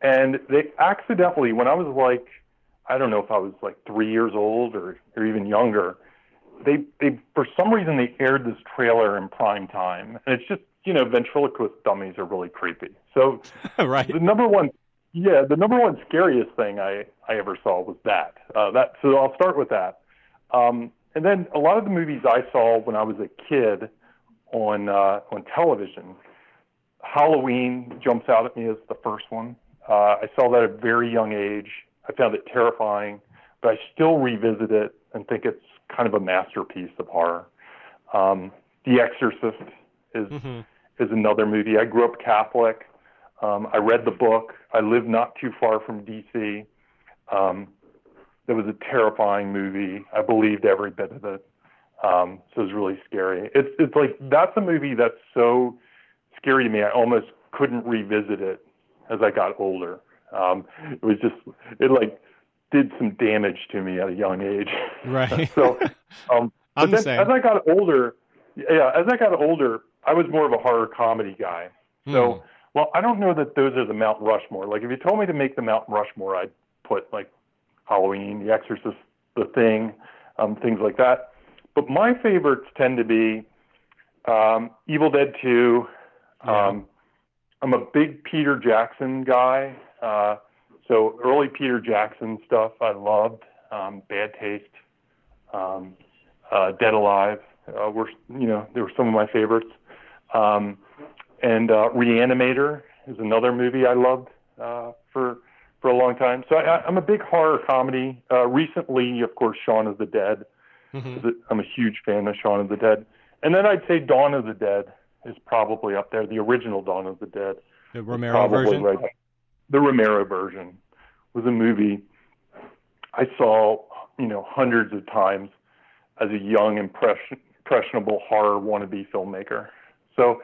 and they accidentally, when I was like, I don't know if I was like three years old or or even younger, they they for some reason they aired this trailer in prime time, and it's just you know ventriloquist dummies are really creepy. So right. the number one yeah the number one scariest thing i i ever saw was that. Uh that so i'll start with that. Um and then a lot of the movies i saw when i was a kid on uh on television halloween jumps out at me as the first one. Uh i saw that at a very young age. I found it terrifying but i still revisit it and think it's kind of a masterpiece of horror. Um the exorcist is hmm is another movie. I grew up Catholic. Um, I read the book. I lived not too far from D.C. Um, it was a terrifying movie. I believed every bit of it. Um, so it was really scary. It's it's like that's a movie that's so scary to me. I almost couldn't revisit it as I got older. Um, it was just it like did some damage to me at a young age. Right. so um, I'm but the same. as I got older, yeah, as I got older, I was more of a horror comedy guy. So, Hmm. Well, I don't know that those are the Mount Rushmore. Like, if you told me to make the Mount Rushmore, I'd put like Halloween, The Exorcist, The Thing, um, things like that. But my favorites tend to be um, Evil Dead 2. Yeah. Um, I'm a big Peter Jackson guy. Uh, so early Peter Jackson stuff I loved. Um, Bad Taste, um, uh, Dead Alive uh, were you know they were some of my favorites. Um, and uh, Reanimator is another movie I loved uh, for for a long time. So I, I'm a big horror comedy. Uh, recently, of course, Shaun of the Dead. Mhm. I'm a huge fan of Shaun of the Dead. And then I'd say Dawn of the Dead is probably up there. The original Dawn of the Dead. The Romero version. right. The Romero version was a movie I saw, you know, hundreds of times as a young, impression, impressionable horror wannabe filmmaker. So,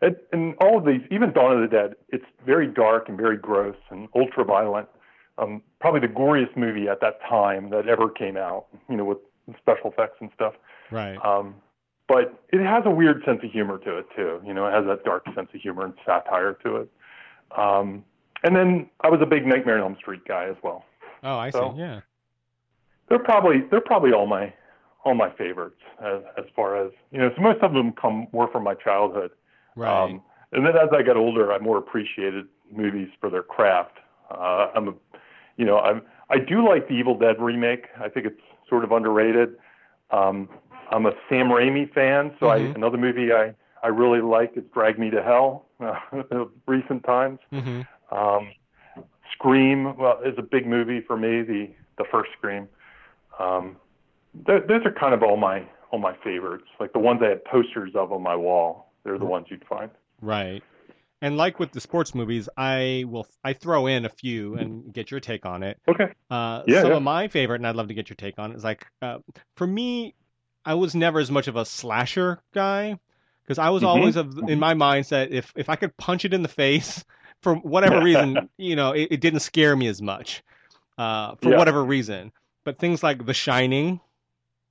it, and all of these, even Dawn of the Dead, it's very dark and very gross and ultra violent. Um, probably the goriest movie at that time that ever came out, you know, with special effects and stuff. Right. Um, but it has a weird sense of humor to it too. You know, it has that dark sense of humor and satire to it. Um, and then I was a big Nightmare on Elm Street guy as well. Oh, I so- see. Yeah. They're probably they're probably all my all my favorites as as far as you know. So most of them come more from my childhood. Right. Um, and then as I got older, I more appreciated movies for their craft. Uh, I'm a, you know, I'm I do like the Evil Dead remake. I think it's sort of underrated. Um, I'm a Sam Raimi fan, so I Mhm. another movie I I really like is Drag Me to Hell. Uh, recent times. hmm Um, Scream well is a big movie for me. The the first Scream. Um, th- those are kind of all my all my favorites. Like the ones I had posters of on my wall. They're the ones you'd find. Right. And like with the sports movies, I will I throw in a few and get your take on it. Okay. Uh, Yeah, some yeah. of my favorite, and I'd love to get your take on it, is like uh, for me, I was never as much of a slasher guy because I was Mhm. always of in my mindset if if I could punch it in the face for whatever reason, you know, it, it didn't scare me as much uh, for Yeah. whatever reason. But things like The Shining,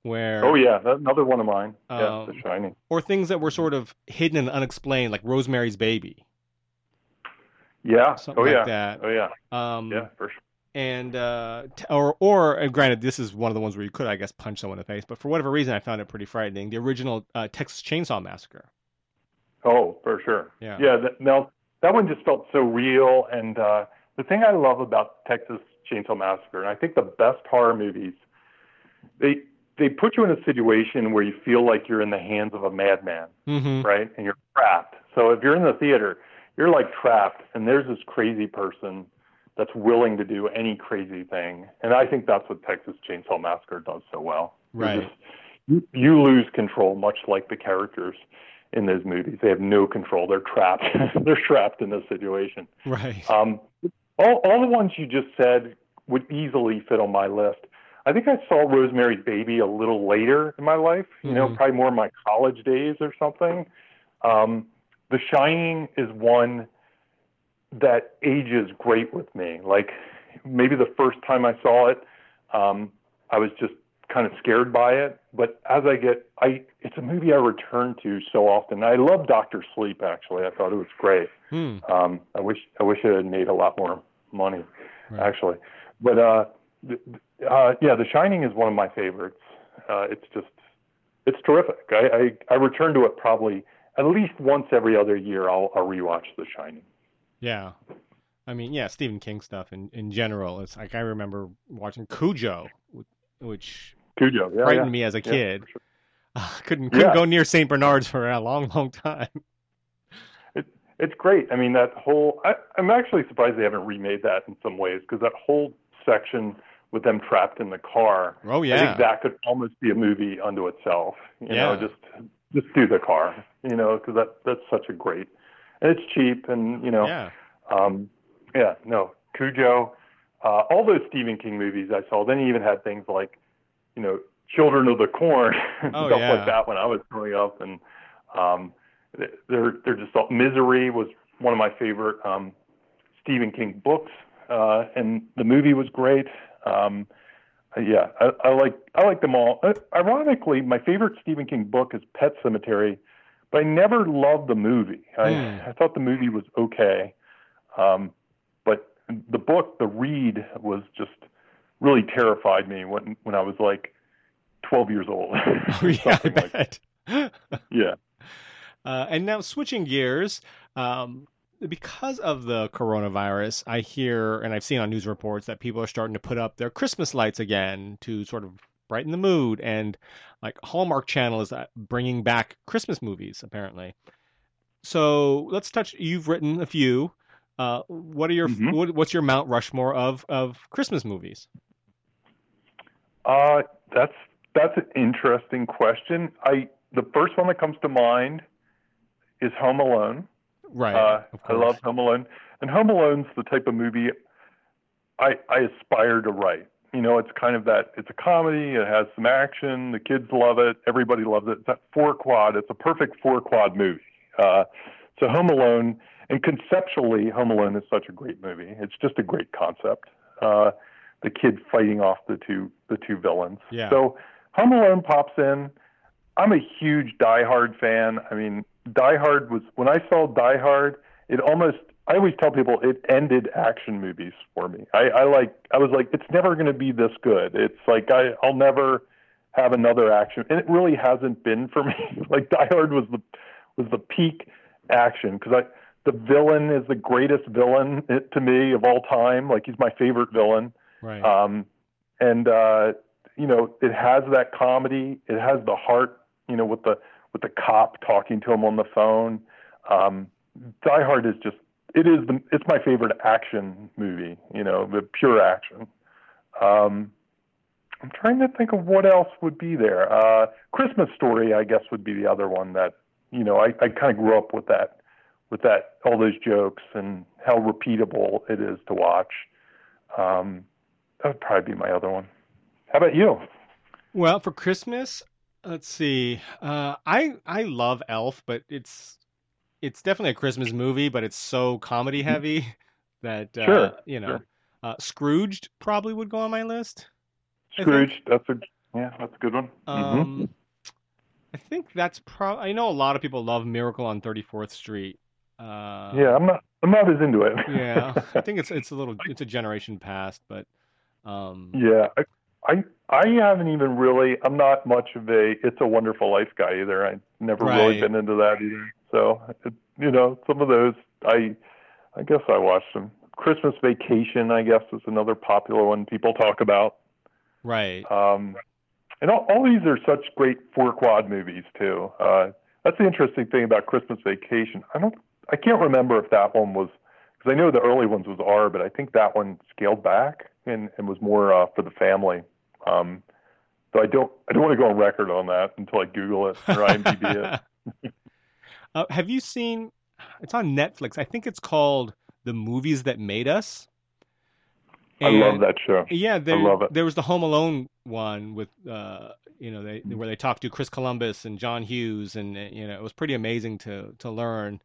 where Oh yeah, another one of mine. Yeah, Um, The Shining. or things that were sort of hidden and unexplained, like Rosemary's Baby, Yeah. something oh like yeah. that. Oh yeah. Um, Yeah, for sure. and uh, or or and granted, this is one of the ones where you could, I guess, punch someone in the face. But for whatever reason, I found it pretty frightening. The original uh, Texas Chainsaw Massacre. Oh, for sure. Yeah. Yeah. That, now that one just felt so real, and uh, the thing I love about Texas Chainsaw Massacre, and I think the best horror movies, they they put you in a situation where you feel like you're in the hands of a madman, Mm-hmm. right? And you're trapped. So if you're in the theater, you're like trapped, and there's this crazy person that's willing to do any crazy thing. And I think that's what Texas Chainsaw Massacre does so well. Right. just- you, you lose control, much like the characters in those movies. They have no control. They're trapped. They're trapped in this situation. Right. Um, all, all the ones you just said would easily fit on my list. I think I saw Rosemary's Baby a little later in my life, you know, Mhm. probably more in my college days or something. Um, the Shining is one that ages great with me. Like maybe the first time I saw it, um, I was just kind of scared by it. But as I get, I it's a movie I return to so often. I love Doctor Sleep actually. I thought it was great. Hmm. Um, I wish I wish it had made a lot more money, Right. actually. But uh, th- uh, yeah, The Shining is one of my favorites. Uh, it's just it's terrific. I, I I return to it probably at least once every other year. I'll I'll rewatch The Shining. Yeah. I mean, yeah, Stephen King stuff in, in general. It's like I remember watching Cujo, wh- which Cujo, yeah, frightened yeah. me as a kid. for sure. Uh, couldn't couldn't Yeah. go near St. Bernard's for a long, long time. It's great. I mean, that whole. I, I'm actually surprised they haven't remade that in some ways because that whole section with them trapped in the car. Oh yeah, I think that could almost be a movie unto itself. You know, Yeah. just just do the car. You know, because that that's such a great, and it's cheap, and you know, Yeah. um, yeah, no, Cujo, uh, all those Stephen King movies I saw. Then he even had things like, you know, Children of the Corn and Oh, stuff yeah. like that when I was growing up, and um, they're they're just all, Misery was one of my favorite um, Stephen King books, uh, and the movie was great. Um, yeah, I, I like I like them all. Uh, ironically, my favorite Stephen King book is Pet Sematary, but I never loved the movie. I, Hmm. I thought the movie was okay, um, but the book, the read, was just really terrified me when when I was like twelve years old. Oh yeah, I Something like- bet. yeah. Uh, and now switching gears, um, because of the coronavirus, I hear and I've seen on news reports that people are starting to put up their Christmas lights again to sort of brighten the mood. And like Hallmark Channel is uh, bringing back Christmas movies apparently. So let's touch. You've written a few. Uh, what are your Mhm. what, what's your Mount Rushmore of of Christmas movies? Uh, that's that's an interesting question. I the first one that comes to mind is Home Alone. Right. Uh, I love Home Alone, and Home Alone's the type of movie I I aspire to write. You know, it's kind of that. It's a comedy. It has some action. The kids love it. Everybody loves it. It's that four quad. It's a perfect four quad movie. Uh, so Home Alone, and conceptually, Home Alone is such a great movie. It's just a great concept. Uh, the kid fighting off the two the two villains. Yeah. So Home Alone pops in. I'm a huge Die Hard fan. I mean, Die Hard was when I saw Die Hard, it almost I always tell people it ended action movies for me. I, I like I was like, it's never gonna be this good. It's like I, I'll never have another action and it really hasn't been for me. like Die Hard was the was the peak action because I the villain is the greatest villain to me of all time. Like he's my favorite villain. Right. Um, and uh, you know, it has that comedy. It has the heart. You know, with the with the cop talking to him on the phone. Um, Die Hard is just it is the it's my favorite action movie. You know, the pure action. Um, I'm trying to think of what else would be there. Uh, Christmas Story, I guess, would be the other one that you know I, I kind of grew up with that with that all those jokes and how repeatable it is to watch. Um, that would probably be my other one. How about you? Well, for Christmas, let's see. Uh, I I love Elf, but it's it's definitely a Christmas movie, but it's so comedy heavy that uh, Sure, you know. sure. Uh, Scrooged probably would go on my list. I think- Scrooge. That's a yeah, that's a good one. Mhm. Um, I think that's probably. I know a lot of people love Miracle on 34th Street. Uh, yeah, I'm not I'm not as into it. yeah. I think it's it's a little it's a generation past, but um, Yeah, I, I I haven't even really. I'm not much of a It's a Wonderful Life guy either. I've never really been into that either. So it, you know, some of those I I guess I watched them. Christmas Vacation, I guess, is another popular one people talk about. right. Um, and all, all these are such great four quad movies too. Uh, that's the interesting thing about Christmas Vacation. I don't, I can't remember if that one was because I know the early ones was R, but I think that one scaled back and, and was more uh, for the family. Um, so I don't, I don't want to go on record on that until I Google it or IMDb it. uh, have you seen? It's on Netflix. I think it's called "The Movies That Made Us." I love that show. Yeah, there, love it. there was the Home Alone one with, uh, you know, they where they talked to Chris Columbus and John Hughes, and uh, you know, it was pretty amazing to to learn,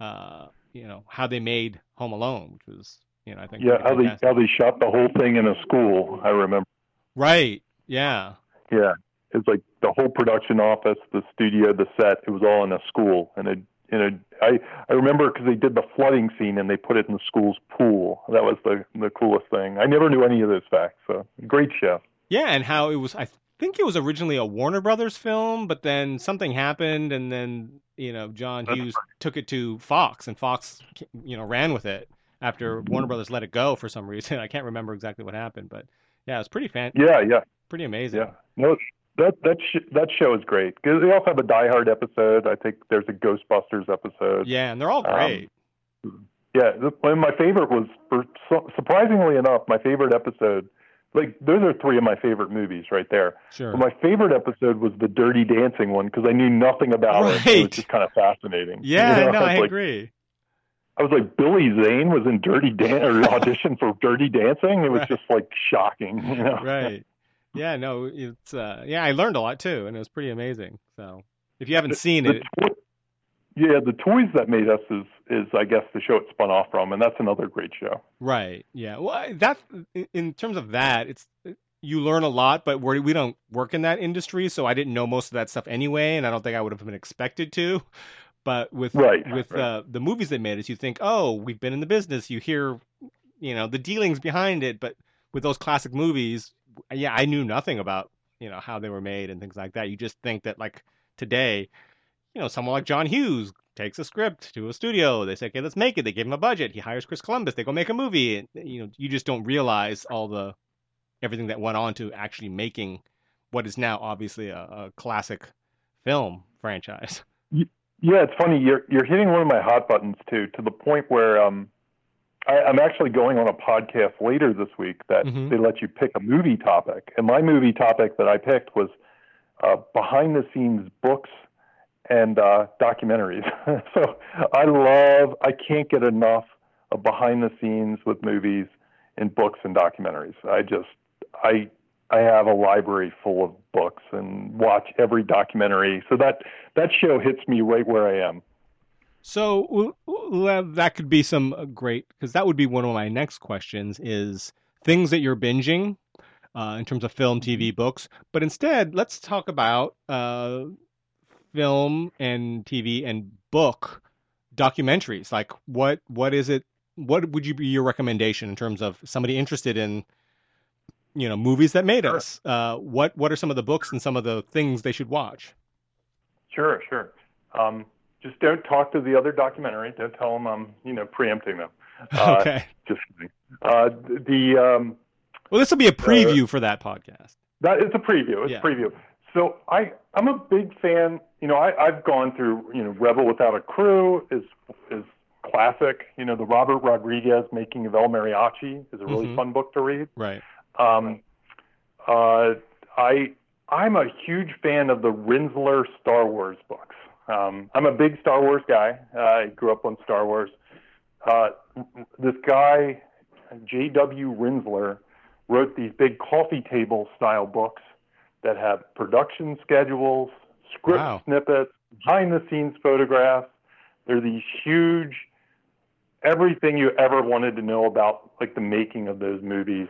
uh, you know, how they made Home Alone, which was, you know, I think Yeah, how they how they shot the whole thing in a school. I remember. Right, yeah, Yeah, it's like the whole production office, the studio, the set. It was all in a school, and it, in a, I I remember because they did the flooding scene and they put it in the school's pool. That was the the coolest thing. I never knew any of those facts. So great show. yeah, and how it was. I think it was originally a Warner Brothers film, but then something happened, and then you know, John Hughes took it to Fox, and Fox, you know, ran with it after Warner mm-hmm. Brothers let it go for some reason. I can't remember exactly what happened, but yeah, it's pretty fan, Yeah, yeah, pretty amazing. yeah. No, that that sh- that show is great because they also have a Die Hard episode. I think there's a Ghostbusters episode. Yeah, and they're all Um, great. Yeah, and my favorite was, for surprisingly enough, my favorite episode. Like those are three of my favorite movies right there. sure. But my favorite episode was the Dirty Dancing one because I knew nothing about it. It Right. was just kind of fascinating. yeah, You know, no, I I like, agree. I was like, Billy Zane was in Dirty Dan or auditioned for Dirty Dancing. It was Right. just like shocking. You know? Right. Yeah, no, it's uh yeah, I learned a lot too, and it was pretty amazing. So if you haven't seen The it, yeah, the toys that made us is is I guess the show it spun off from, and that's another great show. right? Yeah. Well, that in terms of that, it's you learn a lot, but we're, we don't work in that industry, so I didn't know most of that stuff anyway, and I don't think I would have been expected to. But with Right, with right. uh, the movies they made us, you think, oh, we've been in the business. You hear, you know, the dealings behind it. But with those classic movies, yeah, I knew nothing about you know how they were made and things like that. You just think that like today, you know, someone like John Hughes takes a script to a studio. They say, okay, let's make it. They give him a budget. He hires Chris Columbus. They go make a movie. And, you know, you just don't realize all the everything that went on to actually making what is now obviously a, a classic film franchise. Yeah, it's funny. You're you're hitting one of my hot buttons too, to the point where um, I, I'm actually going on a podcast later this week that Mhm. they let you pick a movie topic, and my movie topic that I picked was uh, behind the scenes books and uh, documentaries. so I love. I can't get enough of behind the scenes with movies and books and documentaries. I just I I have a library full of books and watch every documentary. So that that show hits me right where I am. So that could be some uh, great because that would be one of my next questions is things that you're binging uh, in terms of film, TV, books. But instead, let's talk about uh, film and TV and book documentaries. Like what what is it? What would you be your recommendation in terms of somebody interested in you know movies that made Sure. us? Uh, what what are some of the books and some of the things they should watch? Sure, sure. Um, just don't talk to the other documentary. Don't tell them I'm, you know, preempting them. Uh, okay. Just kidding. Uh, the um, well, this will be a preview for that podcast. That is a preview. It's yeah. a preview. So I I'm a big fan. You know, I I've gone through. You know, Rebel Without a Crew is is classic. You know, the Robert Rodriguez Making of El Mariachi is a really mm-hmm. fun book to read. Right. Um, uh, I I'm a huge fan of the Rinzler Star Wars books. Um, I'm a big Star Wars guy. Uh, I grew up on Star Wars. Uh, this guy, J.W. Rinzler, wrote these big coffee table style books that have production schedules, script wow. snippets, behind the scenes photographs. They're these huge, everything you ever wanted to know about, like the making of those movies.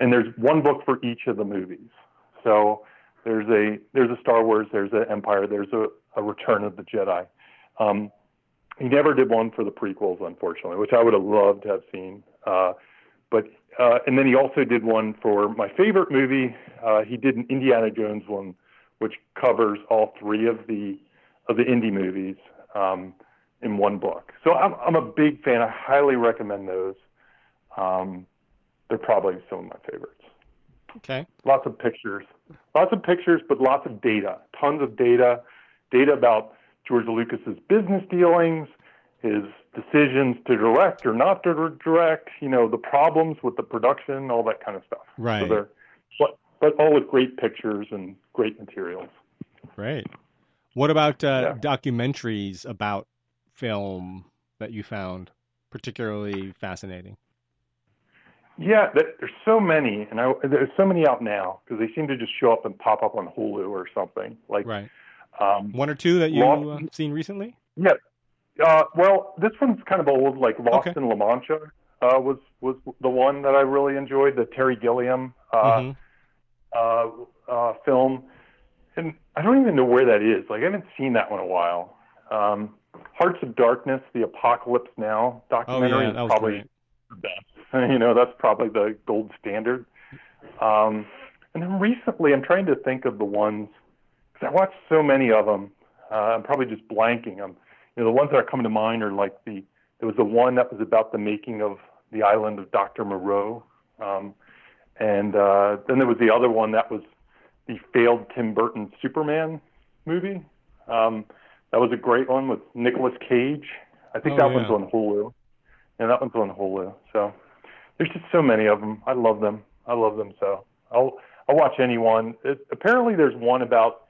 And there's one book for each of the movies. So there's a there's a Star Wars, there's an Empire, there's a, a Return of the Jedi. Um, he never did one for the prequels, unfortunately, which I would have loved to have seen. Uh, but uh, and then he also did one for my favorite movie. Uh, he did an Indiana Jones one, which covers all three of the of the Indy movies um, in one book. So I'm I'm a big fan. I highly recommend those. Um, they're probably some of my favorites. Okay. Lots of pictures, lots of pictures, but lots of data, tons of data, data about George Lucas's business dealings, his decisions to direct or not to direct, you know, the problems with the production, all that kind of stuff. Right. So but, but all with great pictures and great materials. Right. What about uh, yeah. documentaries about film that you found particularly fascinating? Yeah, there's so many, and I, there's so many out now because they seem to just show up and pop up on Hulu or something. Like, right. Um, One or two that you've uh, seen recently? Yeah, uh, well, this one's kind of old, like Lost okay. in La Mancha uh, was was the one that I really enjoyed, the Terry Gilliam uh, mm-hmm. uh, uh, film, and I don't even know where that is. Like I haven't seen that one in a while. Um, Hearts of Darkness, the Apocalypse Now documentary oh, yeah, is probably great. the best. you know, that's probably the gold standard. Um, and then recently, I'm trying to think of the ones because I watched so many of them. Uh, I'm probably just blanking. I'm you know, the ones that are coming to mind are like the there was the one that was about the making of the island of Dr. Moreau, um, and uh, then there was the other one that was the failed Tim Burton Superman movie. Um, that was a great one with Nicolas Cage. I think oh, that yeah. one's on Hulu. Yeah, that one's on Hulu. So there's just so many of them. I love them. I love them so. I'll I'll watch anyone. It, apparently, there's one about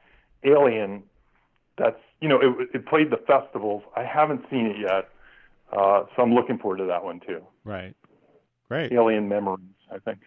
Alien that's you know it, it played the festivals. I haven't seen it yet, uh, so I'm looking forward to that one too. Right, great. Alien Memories, I think.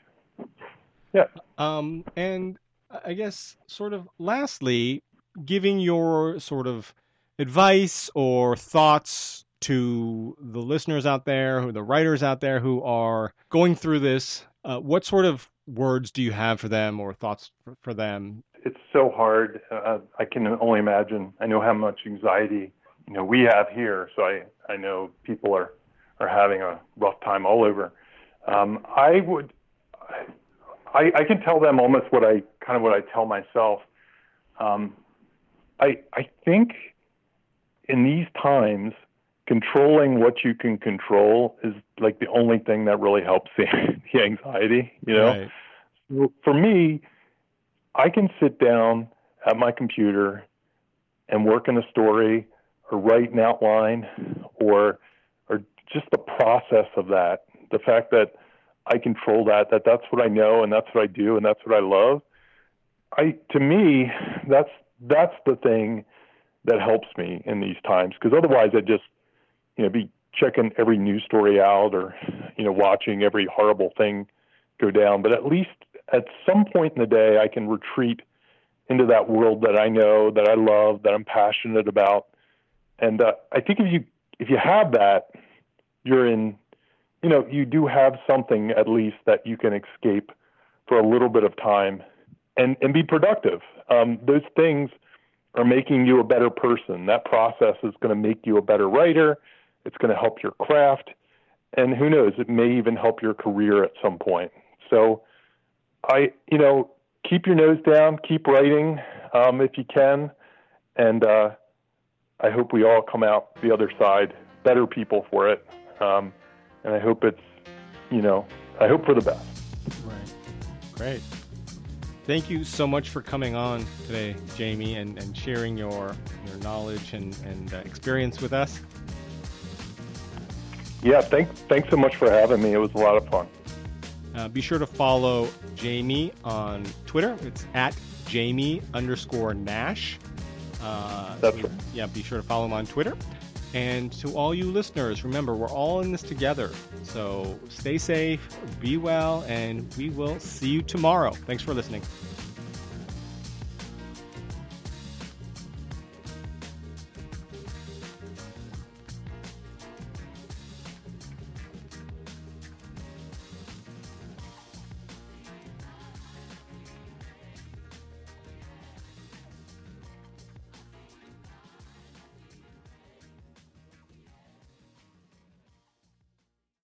Yeah. Um, and I guess sort of lastly, giving your sort of advice or thoughts to the listeners out there, who the writers out there who are going through this. Uh, what sort of words do you have for them or thoughts for, them it's so hard. Uh, I can only imagine. I know how much anxiety you know we have here, so I I know people are are having a rough time all over. Um, I would. I, I can tell them almost what I kind of what I tell myself. Um, I I think in these times, controlling what you can control is like the only thing that really helps the, the anxiety. You know, right. for me, I can sit down at my computer and work in a story or write an outline or or just the process of that the fact that I control that that that's what I know and that's what I do and that's what I love I to me that's that's the thing that helps me in these times because otherwise I just you know be checking every news story out or you know watching every horrible thing go down but at least at some point in the day, I can retreat into that world that I know, that I love, that I'm passionate about. And uh, I think if you if you have that, you're in, you know, you do have something at least that you can escape for a little bit of time and and be productive. Um, those things are making you a better person. That process is going to make you a better writer. It's going to help your craft, and who knows, it may even help your career at some point. So I, you know, keep your nose down, keep writing um, if you can, and uh, I hope we all come out the other side better people for it. Um, and I hope it's, you know, I hope for the best. Right. Great. Thank you so much for coming on today, Jamie, and, and sharing your your knowledge and, and uh, experience with us. Yeah, thanks, thanks so much for having me. It was a lot of fun. Uh, be sure to follow Jamie on Twitter. It's at Jamie underscore Nash. Uh, That's right. Yeah, be sure to follow him on Twitter. And to all you listeners, remember, we're all in this together. So stay safe, be well, and we will see you tomorrow. Thanks for listening.